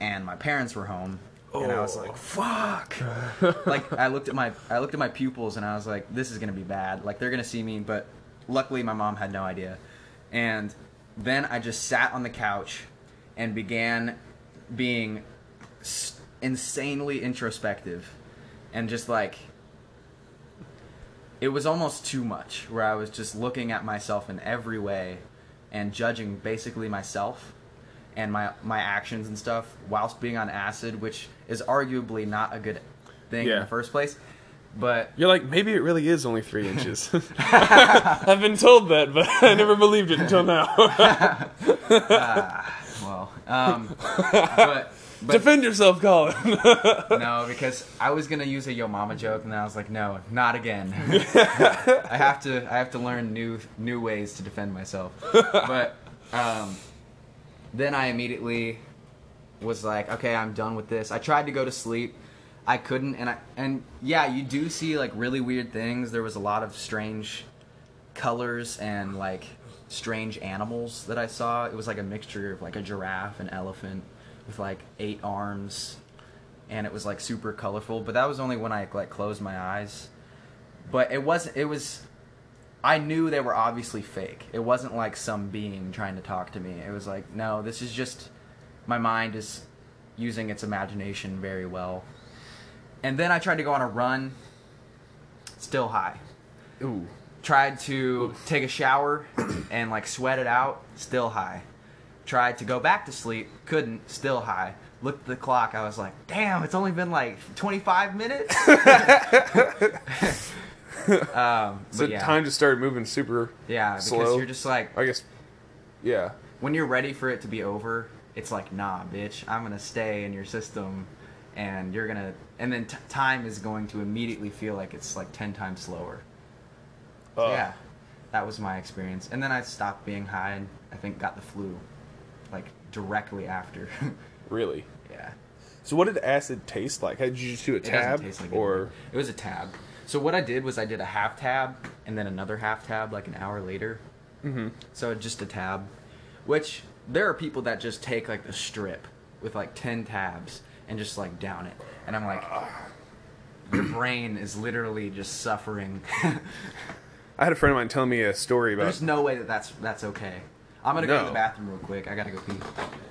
and my parents were home and i was like oh. fuck. Like i looked at my i looked at my pupils and i was like this is gonna be bad. Like they're gonna see me but luckily my mom had no idea. And then i just sat on the couch and began being s- insanely introspective and just like it was almost too much where i was just looking at myself in every way and judging basically myself and my my actions and stuff whilst being on acid which is arguably not a good thing in the first place but You're like, maybe it really is only three inches. I've been told that, but I never believed it until now. well um but but Defend yourself, Colin. no, because I was gonna use a yo mama joke, and then I was like, no, not again. I have to, I have to learn new, new ways to defend myself. But um, then I immediately was like, okay, I'm done with this. I tried to go to sleep, I couldn't, and I, and yeah, you do see like really weird things. There was a lot of strange colors and like strange animals that I saw. It was like a mixture of like a giraffe, an elephant, with like eight arms, and it was like super colorful. But that was only when I like closed my eyes. But it wasn't. it was. I knew they were obviously fake. It wasn't like some being trying to talk to me. It was like, no, this is just my mind is using its imagination very well. And then I tried to go on a run. Still high Ooh. tried to take a shower and like sweat it out still high tried to go back to sleep couldn't still high looked at the clock i was like damn it's only been like 25 minutes um, So yeah, time just started moving super. yeah because slow. you're just like I guess. Yeah. when you're ready for it to be over it's like nah bitch i'm gonna stay in your system and you're gonna, and then t- time is going to immediately feel like it's like ten times slower. So, yeah, that was my experience. And then I stopped being high and I think got the flu, like directly after. Really? yeah. So what did acid taste like? How Did you just do a tab taste like or? it was a tab. So what I did was I did a half tab and then another half tab like an hour later. Mm-hmm. So just a tab, which there are people that just take like the strip with like ten tabs and just like down it, and I'm like, your brain is literally just suffering. I had a friend of mine telling me a story about. There's no way that that's that's okay. I'm gonna go to the bathroom real quick. I gotta go pee.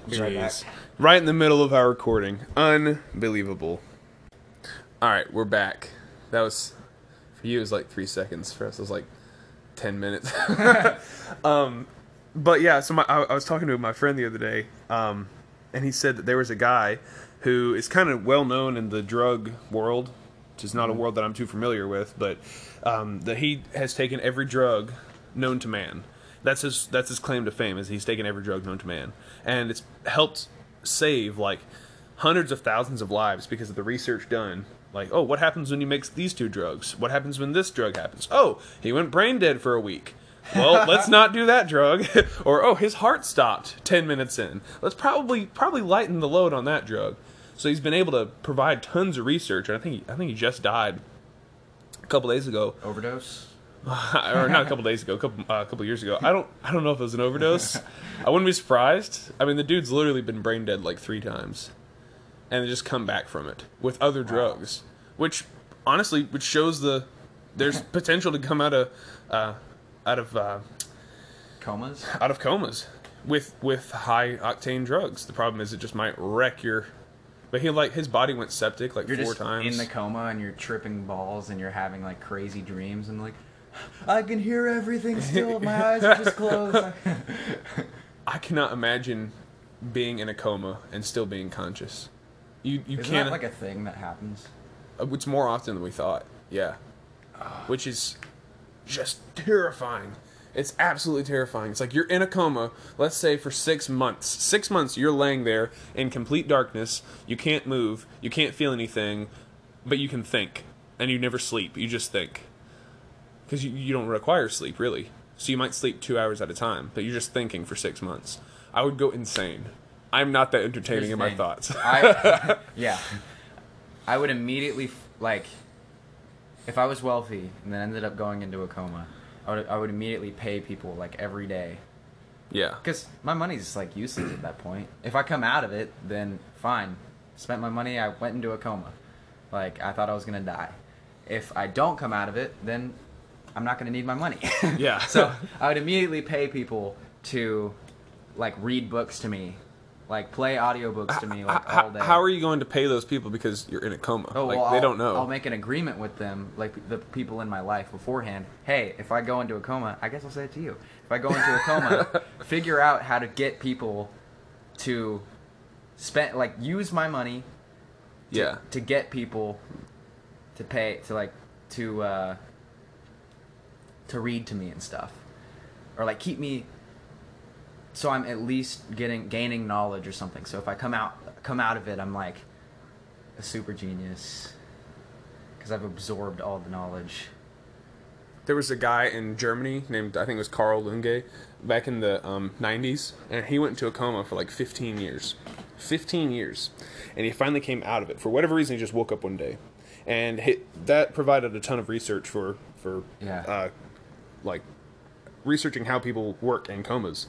Be right back. Jeez. Right in the middle of our recording. Unbelievable. All right, we're back. That was for you. It was like three seconds. For us, it was like ten minutes. um, but yeah. So my, I, I was talking to my friend the other day, um, and he said that there was a guy who is kind of well known in the drug world, which is not a world that I'm too familiar with, but um, that he has taken every drug known to man. That's his that's his claim to fame is he's taken every drug known to man, and it's helped save like hundreds of thousands of lives because of the research done. Like, oh, what happens when you mix these two drugs? What happens when this drug happens? Oh, he went brain dead for a week. Well, let's not do that drug. or oh, his heart stopped 10 minutes in. Let's probably probably lighten the load on that drug. So he's been able to provide tons of research and I think I think he just died a couple days ago Overdose. or not a couple days ago, a couple uh, couple years ago. I don't I don't know if it was an overdose. I wouldn't be surprised. I mean, the dude's literally been brain dead like three times, and just come back from it with other drugs, which honestly, which shows the there's potential to come out of uh, out of uh, Comas. out of comas with with high octane drugs. The problem is it just might wreck your. But he like his body went septic like You're four just times. in the coma and you're tripping balls and you're having like crazy dreams and like, I can hear everything still. My eyes are just closed. I cannot imagine being in a coma and still being conscious. You you Isn't can't. that like a thing that happens? Uh, It's more often than we thought. Yeah. Which is just terrifying. It's absolutely terrifying. It's like you're in a coma, let's say for six months. Six months you're laying there in complete darkness. You can't move. You can't feel anything, but you can think. And you never sleep. You just think. Because you, you don't require sleep, really. So you might sleep two hours at a time, but you're just thinking for six months. I would go insane. I'm not that entertaining in my thoughts. I, yeah. I would immediately like, if I was wealthy and then ended up going into a coma, I would I would immediately pay people like every day yeah. because my money's like useless at that point. If I come out of it, then fine. Spent my money. I went into a coma. Like I thought I was gonna die. If I don't come out of it, then I'm not gonna need my money. Yeah. so I would immediately pay people to like read books to me, like play audiobooks to me like how, all day. how are you going to pay those people because you're in a coma? Oh, like well, they I'll- don't know. I'll make an agreement with them, like the people in my life beforehand. Hey, if I go into a coma, I guess I'll say it to you. If I go into a coma, figure out how to get people to spend, like, use my money to, yeah. to get people to pay to like to uh, to read to me and stuff, or like keep me. So I'm at least getting gaining knowledge or something. So if I come out come out of it, I'm like a super genius because I've absorbed all the knowledge. There was a guy in Germany named I think it was Carl Lunge back in the um, 90s, and he went into a coma for like 15 years. 15 years, and he finally came out of it for whatever reason. He just woke up one day, and he, that provided a ton of research for for Yeah. uh, like researching how people work in comas.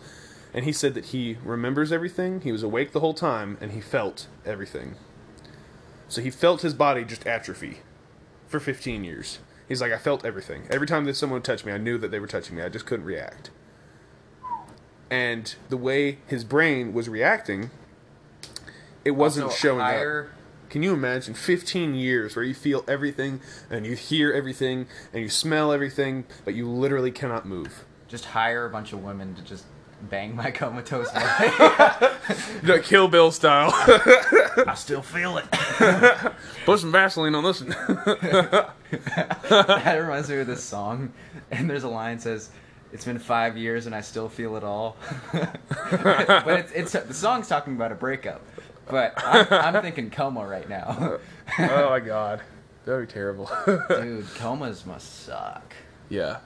And he said that he remembers everything. He was awake the whole time, and he felt everything. So he felt his body just atrophy for 15 years. He's like, I felt everything. Every time that someone touched me, I knew that they were touching me. I just couldn't react. And the way his brain was reacting, it wasn't Also, showing up. Can you imagine 15 years where you feel everything and you hear everything and you smell everything, but you literally cannot move? Just hire a bunch of women to just bang my comatose. The Kill Bill style. I still feel it. Put some Vaseline on this. that reminds me of this song, and there's a line that says, "It's been five years and I still feel it all." but it's, it's the song's talking about a breakup. But I'm, I'm thinking coma right now. oh my god, that'd be terrible. Dude, comas must suck. yeah.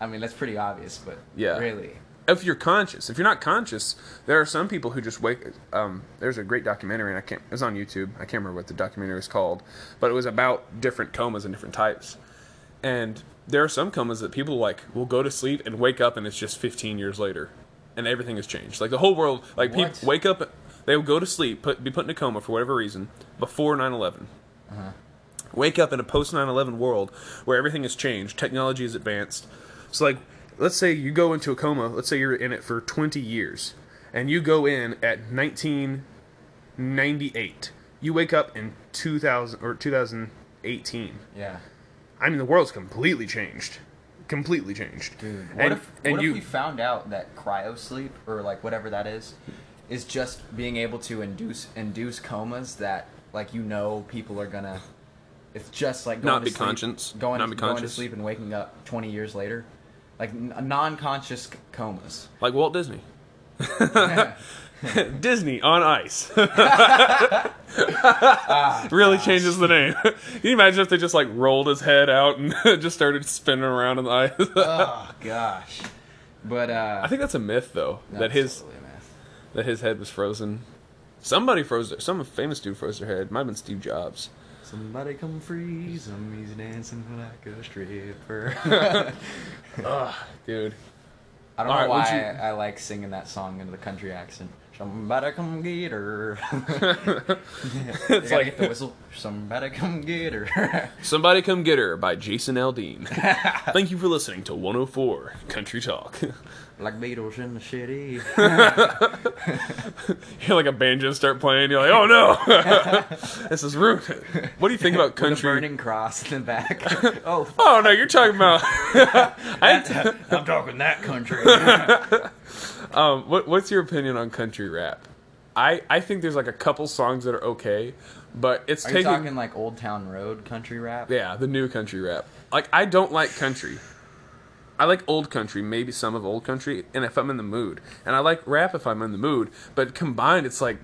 I mean, that's pretty obvious, but Yeah. really. if you're conscious. If you're not conscious, there are some people who just wake. Um, there's a great documentary, and I can't. It was on YouTube. I can't remember what the documentary was called, but it was about different comas and different types. And there are some comas that people like will go to sleep and wake up, and it's just 15 years later, and everything has changed. Like the whole world. Like people wake up, they will go to sleep, put be put in a coma for whatever reason before 9/11. Uh-huh. Wake up in a post 9/11 world where everything has changed, technology is advanced. So like, let's say you go into a coma. Let's say you're in it for 20 years, and you go in at 1998. You wake up in 2000 or 2018. Yeah. I mean, the world's completely changed, completely changed. Dude, what and, if and what you if we found out that cryo sleep or like whatever that is, is just being able to induce induce comas that like you know people are gonna. It's just like going Not to be sleep, conscious? going, Not be going to sleep and waking up twenty years later, like n- non-conscious c- comas. like Walt Disney, Disney on ice. really changes the name. Can you imagine if they just like rolled his head out and just started spinning around in the ice? oh gosh, but uh, I think that's a myth, though. that his totally a myth. That his head was frozen. Somebody froze. Their, some famous dude froze their head. Might have been Steve Jobs. Somebody come freeze him, he's dancing like a stripper. Ugh, dude. I don't All know right, why you- I, I like singing that song in the country accent. Somebody come get her. It's like- the whistle. Somebody come get her. Somebody Come Get Her by Jason Aldean. Thank you for listening to 104 Country Talk. Like Beatles in the city. You're like a banjo start playing. You're like, oh no, this is rude. What do you think about With a country? burning cross in the back. oh, Oh no, you're talking about. I, I'm talking that country. um, what, what's your opinion on country rap? I, I think there's like a couple songs that are okay, but it's Are you talking like Old Town Road country rap? yeah the new country rap. Like I don't like country. I like old country, maybe some of old country, and if I'm in the mood, and I like rap if I'm in the mood. But combined, it's like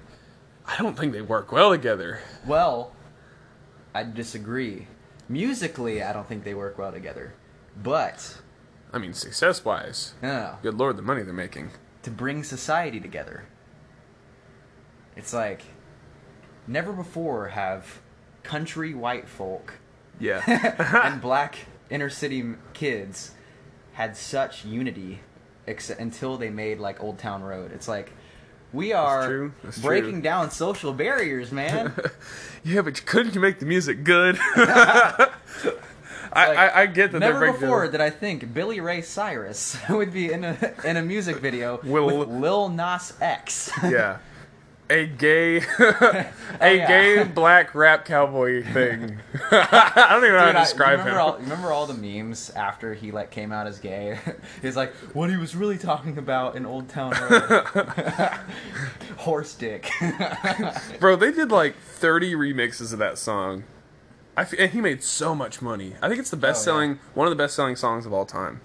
I don't think they work well together. Well, I disagree. Musically, I don't think they work well together. But, I mean, success wise, no, no, no. good lord, the money they're making. to bring society together. It's like never before have country white folk Yeah. and black inner city kids had such unity ex- until they made like Old Town Road. It's like we are true. That's breaking true. down social barriers, man. yeah, but couldn't you make the music good? I, Like, I, I get that Never before did I think Billy Ray Cyrus would be in a in a music video Will- with Lil Nas X. Yeah. A gay, a Oh, yeah. gay black rap cowboy thing. I don't even know how Dude, to I- describe remember him. All, remember all the memes after he like came out as gay? He's like, what he was really talking about in Old Town Road, horse dick. Bro, they did like 30 remixes of that song. I f- and he made so much money. I think it's the best selling, one of the best selling songs of all time.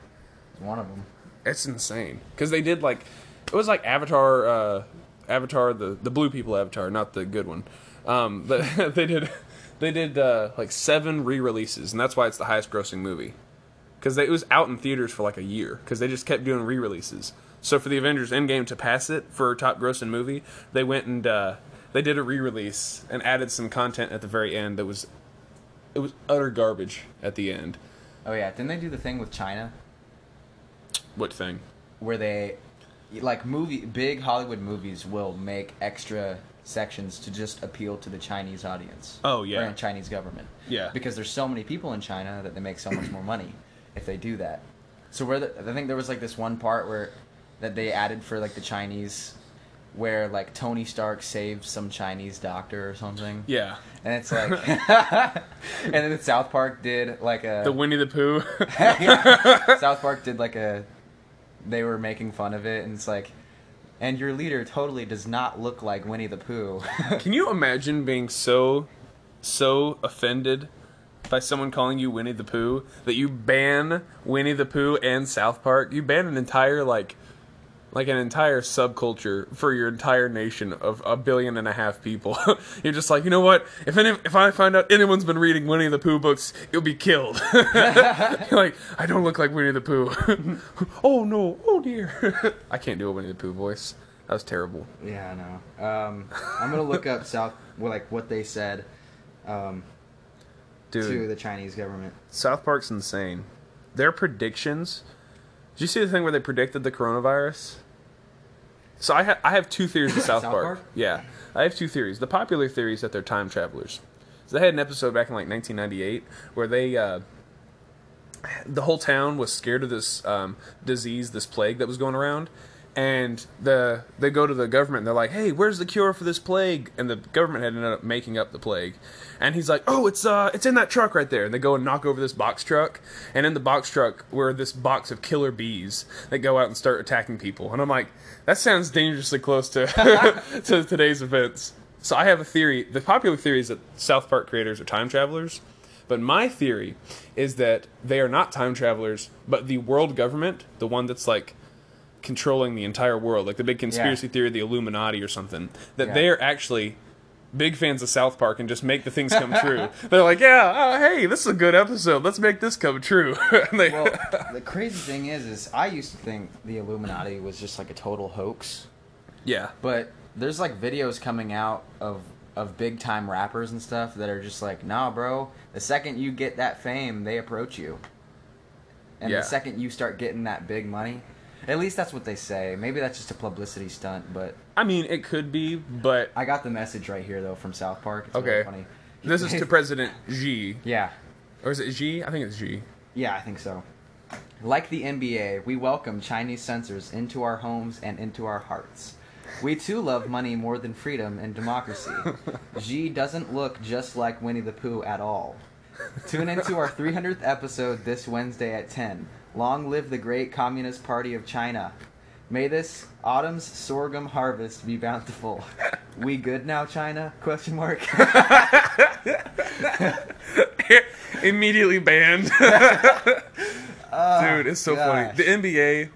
One of them. It's insane because they did like it was like Avatar, uh, Avatar the the blue people Avatar, not the good one. Um, but they did they did uh, like seven re-releases, and that's why it's the highest grossing movie because it was out in theaters for like a year because they just kept doing re-releases. So for the Avengers Endgame to pass it for top grossing movie, they went and uh, they did a re-release and added some content at the very end that was it was utter garbage at the end. Oh yeah, didn't they do the thing with China What thing? where they, like movie, big Hollywood movies will make extra sections to just appeal to the Chinese audience. Oh, yeah. Or Chinese government. Yeah. Because there's so many people in China that they make so much more money if they do that. So where the, I think there was like this one part where that they added for like the Chinese, where like Tony Stark saves some Chinese doctor or something. Yeah, And it's like, and then South Park did like a the Winnie the Pooh. Yeah. South Park did like a. They were making fun of it, and it's like, and your leader totally does not look like Winnie the Pooh. Can you imagine being so, so offended by someone calling you Winnie the Pooh that you ban Winnie the Pooh and South Park? You ban an entire like like an entire subculture for your entire nation of a billion and a half people. You're just like, you know what? If any, if I find out anyone's been reading Winnie the Pooh books, you'll be killed. Like, I don't look like Winnie the Pooh. oh no, oh dear. I can't do a Winnie the Pooh voice. That was terrible. Yeah, I know. Um, I'm gonna look up South, like what they said um, Dude, to the Chinese government. South Park's insane. Their predictions. Did you see the thing where they predicted the coronavirus? So I, ha- I have two theories of South, South Park. Park? Yeah, I have two theories. The popular theory is that they're time travelers. So they had an episode back in like 1998 where they, uh, the whole town was scared of this um, disease, this plague that was going around, and the they go to the government. and They're like, "Hey, where's the cure for this plague?" And the government had ended up making up the plague. And he's like, "Oh, it's uh, it's in that truck right there." And they go and knock over this box truck, and in the box truck were this box of killer bees that go out and start attacking people. And I'm like, that sounds dangerously close to to today's events. So I have a theory. The popular theory is that South Park creators are time travelers. But my theory is that they are not time travelers, but the world government, the one that's like controlling the entire world, like the big conspiracy theory of the Illuminati or something, that Yeah. they are actually big fans of South Park and just make the things come true. They're like, yeah, uh, hey, this is a good episode. Let's make this come true. they, Well, the crazy thing is, is I used to think the Illuminati was just like a total hoax, yeah, but there's like videos coming out of of big time rappers and stuff that are just like, nah, bro. The second you get that fame, they approach you, and Yeah. the second you start getting that big money, at least that's what they say. Maybe that's just a publicity stunt, but I mean, it could be, but I got the message right here though from South Park. It's Okay. really funny. this is to President Xi. Yeah, Or is it Xi? I think it's Xi. Yeah, I think so. Like the NBA, we welcome Chinese censors into our homes and into our hearts. We too love money more than freedom and democracy. Xi doesn't look just like Winnie the Pooh at all. Tune into our 300th episode this Wednesday at 10. Long live the great Communist Party of China. May this autumn's sorghum harvest be bountiful. We good now, China? Question mark. Immediately banned. Dude, it's so funny. The NBA,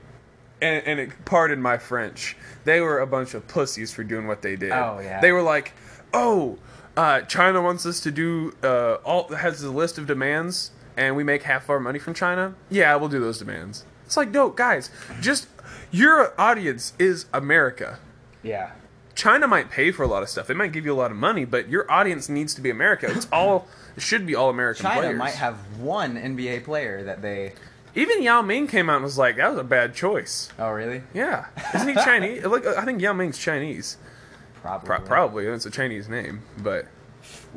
and, and it, pardon my French, they were a bunch of pussies for doing what they did. Oh, yeah. They were like, oh, uh, China wants us to do uh, all has a list of demands, and we make half of our money from China. Yeah, we'll do those demands. It's like, no, guys, just your audience is America. yeah. China might pay for a lot of stuff. They might give you a lot of money, but your audience needs to be America. It's all it should be all American China players. might have one NBA player that they. Even Yao Ming came out and was like, "That was a bad choice." Oh, really? Yeah, isn't he Chinese? Like, I think Yao Ming's Chinese. Probably. Pro- probably it's a Chinese name, but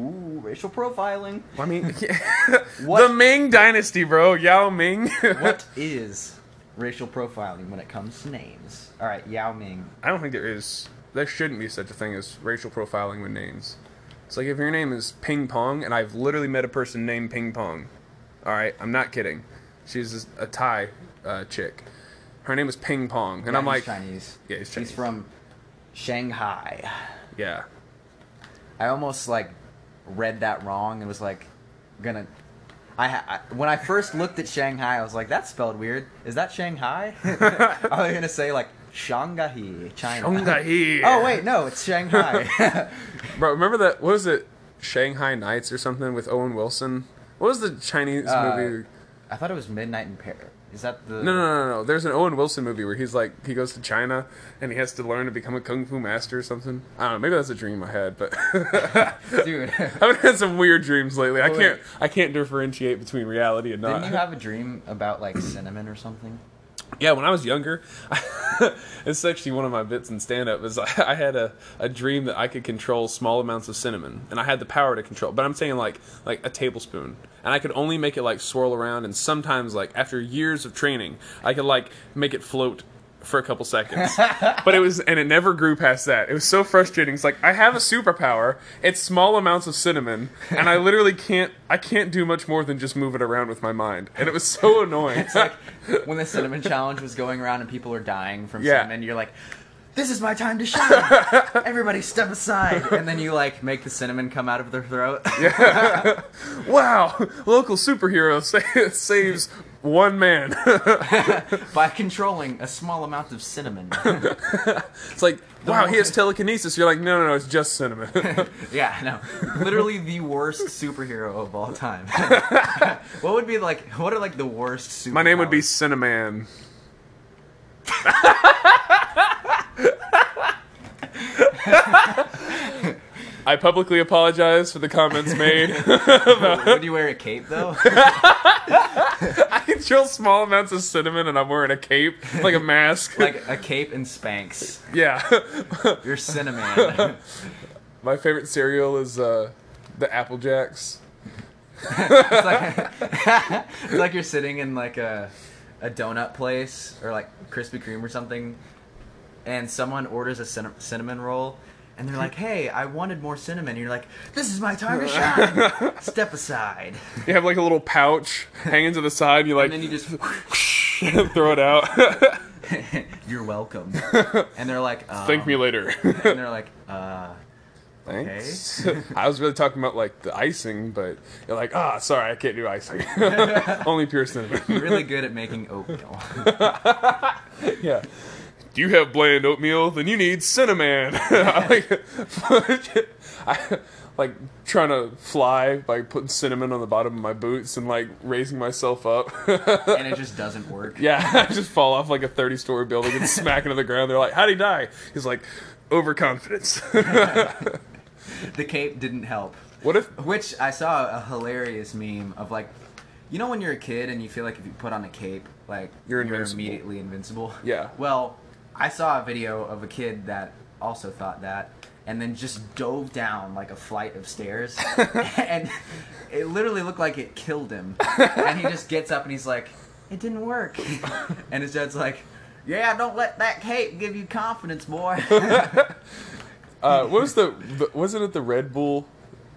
Ooh, racial profiling. I mean, What- the Ming Dynasty, bro. Yao Ming. what is racial profiling when it comes to names? All right, Yao Ming. I don't think there is. There shouldn't be such a thing as racial profiling with names. It's like if your name is Ping Pong, and I've literally met a person named Ping Pong. All right, I'm not kidding. She's a Thai uh, chick. Her name is Ping Pong, and Yeah, I'm he's like, Chinese. Yeah, he's Chinese. He's from Shanghai. yeah. I almost like read that wrong and was like gonna. I, ha- I when I first looked at Shanghai, I was like, "That's spelled weird. Is that Shanghai?" I was gonna say like Shanghai, China. Shanghai. oh wait, no, it's Shanghai. Bro, remember that? What was it? Shanghai Nights or something with Owen Wilson? What was the Chinese Uh, movie? I thought it was Midnight in Paris. Is that the? No, no, no, no. There's an Owen Wilson movie where he's like, he goes to China and he has to learn to become a kung fu master or something. I don't know. Maybe that's a dream I had, but Dude, I've had some weird dreams lately. I Oh, can't, wait. I can't differentiate between reality and not. didn't you have a dream about like cinnamon or something? Yeah, when I was younger, it's actually one of my bits in stand up is I had a, a dream that I could control small amounts of cinnamon and I had the power to control but I'm saying like like a tablespoon and I could only make it like swirl around and sometimes like after years of training I could like make it float for a couple seconds. but it was and it never grew past that. It was so frustrating. It's like I have a superpower. It's small amounts of cinnamon and I literally can't I can't do much more than just move it around with my mind. And it was so annoying. It's like when the cinnamon challenge was going around and people are dying from Yeah. cinnamon. You're like, "This is my time to shine. Everybody step aside." And then you like make the cinnamon come out of their throat. yeah. Wow, local superhero sa- saves one man. by controlling a small amount of cinnamon. it's like, wow, he has telekinesis. You're like, no, no, no, it's just cinnamon. yeah, no. Literally the worst superhero of all time. what would be like what are like the worst superheroes? My name would be Cinnamon. I publicly apologize for the comments made. Would you wear a cape though? I control small amounts of cinnamon and I'm wearing a cape, like a mask. like a cape and Spanx. yeah. You're cinnamon. My favorite cereal is uh, the Apple Jacks. it's, like, it's like you're sitting in like a a donut place or like Krispy Kreme or something, and someone orders a cin- cinnamon roll, and they're like, "Hey, I wanted more cinnamon." And you're like, "This is my time to shine. Step aside." You have like a little pouch hanging to the side. You like And then you just, throw it out. "You're welcome." And they're like, um, Thank me later. And they're like, "Uh." Thanks. I was really talking about like the icing, but you're like, ah, sorry, I can't do icing. Only pure cinnamon. really good at making oatmeal. yeah. Do you have bland oatmeal? Then you need cinnamon. I like, I like trying to fly by putting cinnamon on the bottom of my boots and like raising myself up. and it just doesn't work. yeah, I just fall off like a 30 story building and smack into the ground. They're like, how'd he die? He's like, overconfidence. The cape didn't help. what if Which I saw a hilarious meme of like, you know when you're a kid and you feel like if you put on a cape, like You're invincible. immediately invincible. Yeah. Well, I saw a video of a kid that also thought that, and then just dove down like a flight of stairs, and it literally looked like it killed him. And he just gets up and he's like, "It didn't work," and his dad's like. Yeah, don't let that cape give you confidence, boy. Uh, what was the? Wasn't it the Red Bull?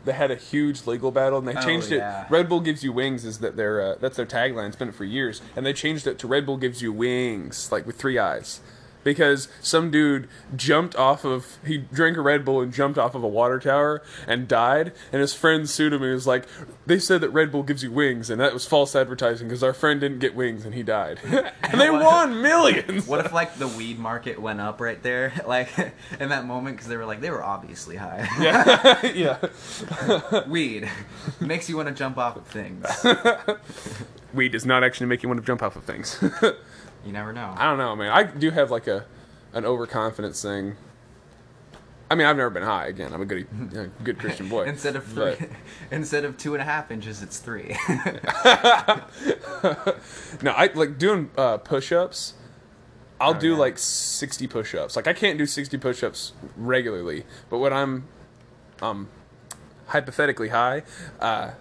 They had a huge legal battle, and they Oh, changed yeah. it. Red Bull gives you wings is that their uh, that's their tagline. It's been it for years, and they changed it to Red Bull gives you wings, like with three eyes, because some dude jumped off of he drank a Red Bull and jumped off of a water tower and died, and his friend sued him and was like, they said that Red Bull gives you wings, and that was false advertising because our friend didn't get wings and he died, and they What? won millions. What if like the weed market went up right there, like in that moment because they were like they were obviously high. yeah, yeah. weed makes you want to jump off of things. Weed does not actually make you want to jump off of things. You never know. I don't know, man. I do have like a an overconfidence thing. I mean, I've never been high. Again, I'm a good, a good Christian boy. Instead of three, But- instead of two and a half inches, it's three. no, I like doing uh, push-ups. I'll Oh, do yeah. like 60 push-ups. Like I can't do 60 push-ups regularly, but when I'm um hypothetically high, uh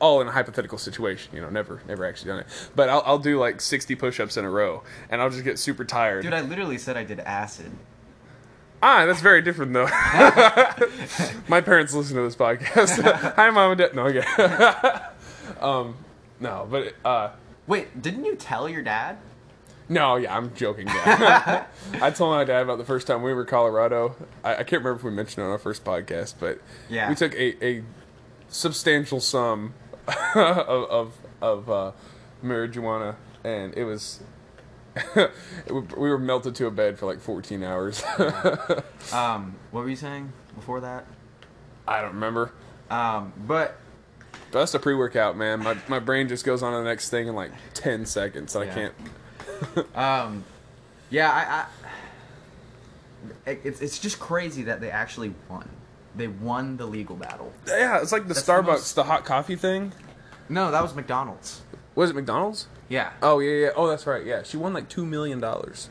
all in a hypothetical situation, you know, never never actually done it. But I'll I'll do like 60 push-ups in a row and I'll just get super tired. Dude, I literally said I did acid. Ah, that's very different though. My parents listen to this podcast. Hi, mom and dad. No, okay. um, no, but uh, Wait, didn't you tell your dad? no, yeah, I'm joking. Yeah. I told my dad about the first time we were in Colorado. I, I can't remember if we mentioned it on our first podcast, but Yeah. we took a, a substantial sum of of, of uh, marijuana, and it was. we were melted to a bed for like 14 hours. Um, what were you saying before that? I don't remember. Um, but that's a pre-workout, man. My my brain just goes on to the next thing in like ten seconds. I Yeah. can't. um, yeah, I, I it, it's it's just crazy that they actually won. They won the legal battle. Yeah, it's like the That's the Starbucks, most- the hot coffee thing. No, that was McDonald's. Was it McDonald's? Yeah. Oh yeah, yeah. Oh, that's right. Yeah, she won like two million dollars.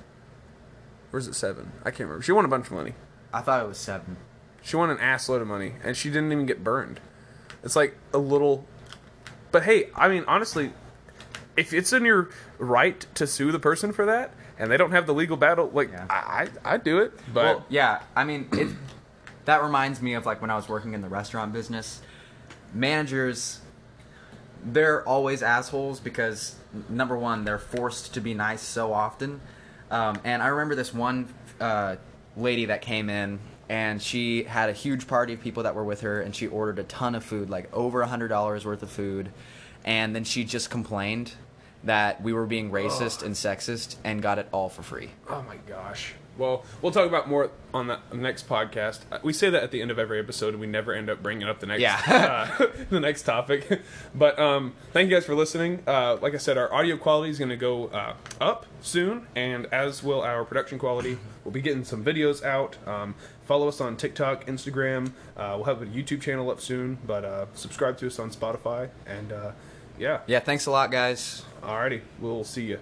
Or is it seven? I can't remember. She won a bunch of money. I thought it was seven. She won an assload of money, and she didn't even get burned. It's like a little. But hey, I mean, honestly, if it's in your right to sue the person for that, and they don't have the legal battle, like Yeah. I, I, I do it. But well, yeah, I mean, it, that reminds me of like when I was working in the restaurant business. Managers, they're always assholes because number one, they're forced to be nice so often. Um, and I remember this one uh, lady that came in and she had a huge party of people that were with her and she ordered a ton of food like over a hundred dollars worth of food and then she just complained that we were being racist and sexist and got it all for free Oh my gosh. Well, we'll talk about more on the next podcast. Uh, We say that at the end of every episode, and we never end up bringing up the next Yeah. uh, the next topic. But um, thank you guys for listening. Uh, like I said, our audio quality is going to go uh, up soon, and as will our production quality. We'll be getting some videos out. Um, follow us on TikTok, Instagram. Uh, we'll have a YouTube channel up soon, but uh, subscribe to us on Spotify. And uh, yeah, yeah thanks a lot guys alrighty, we'll see you.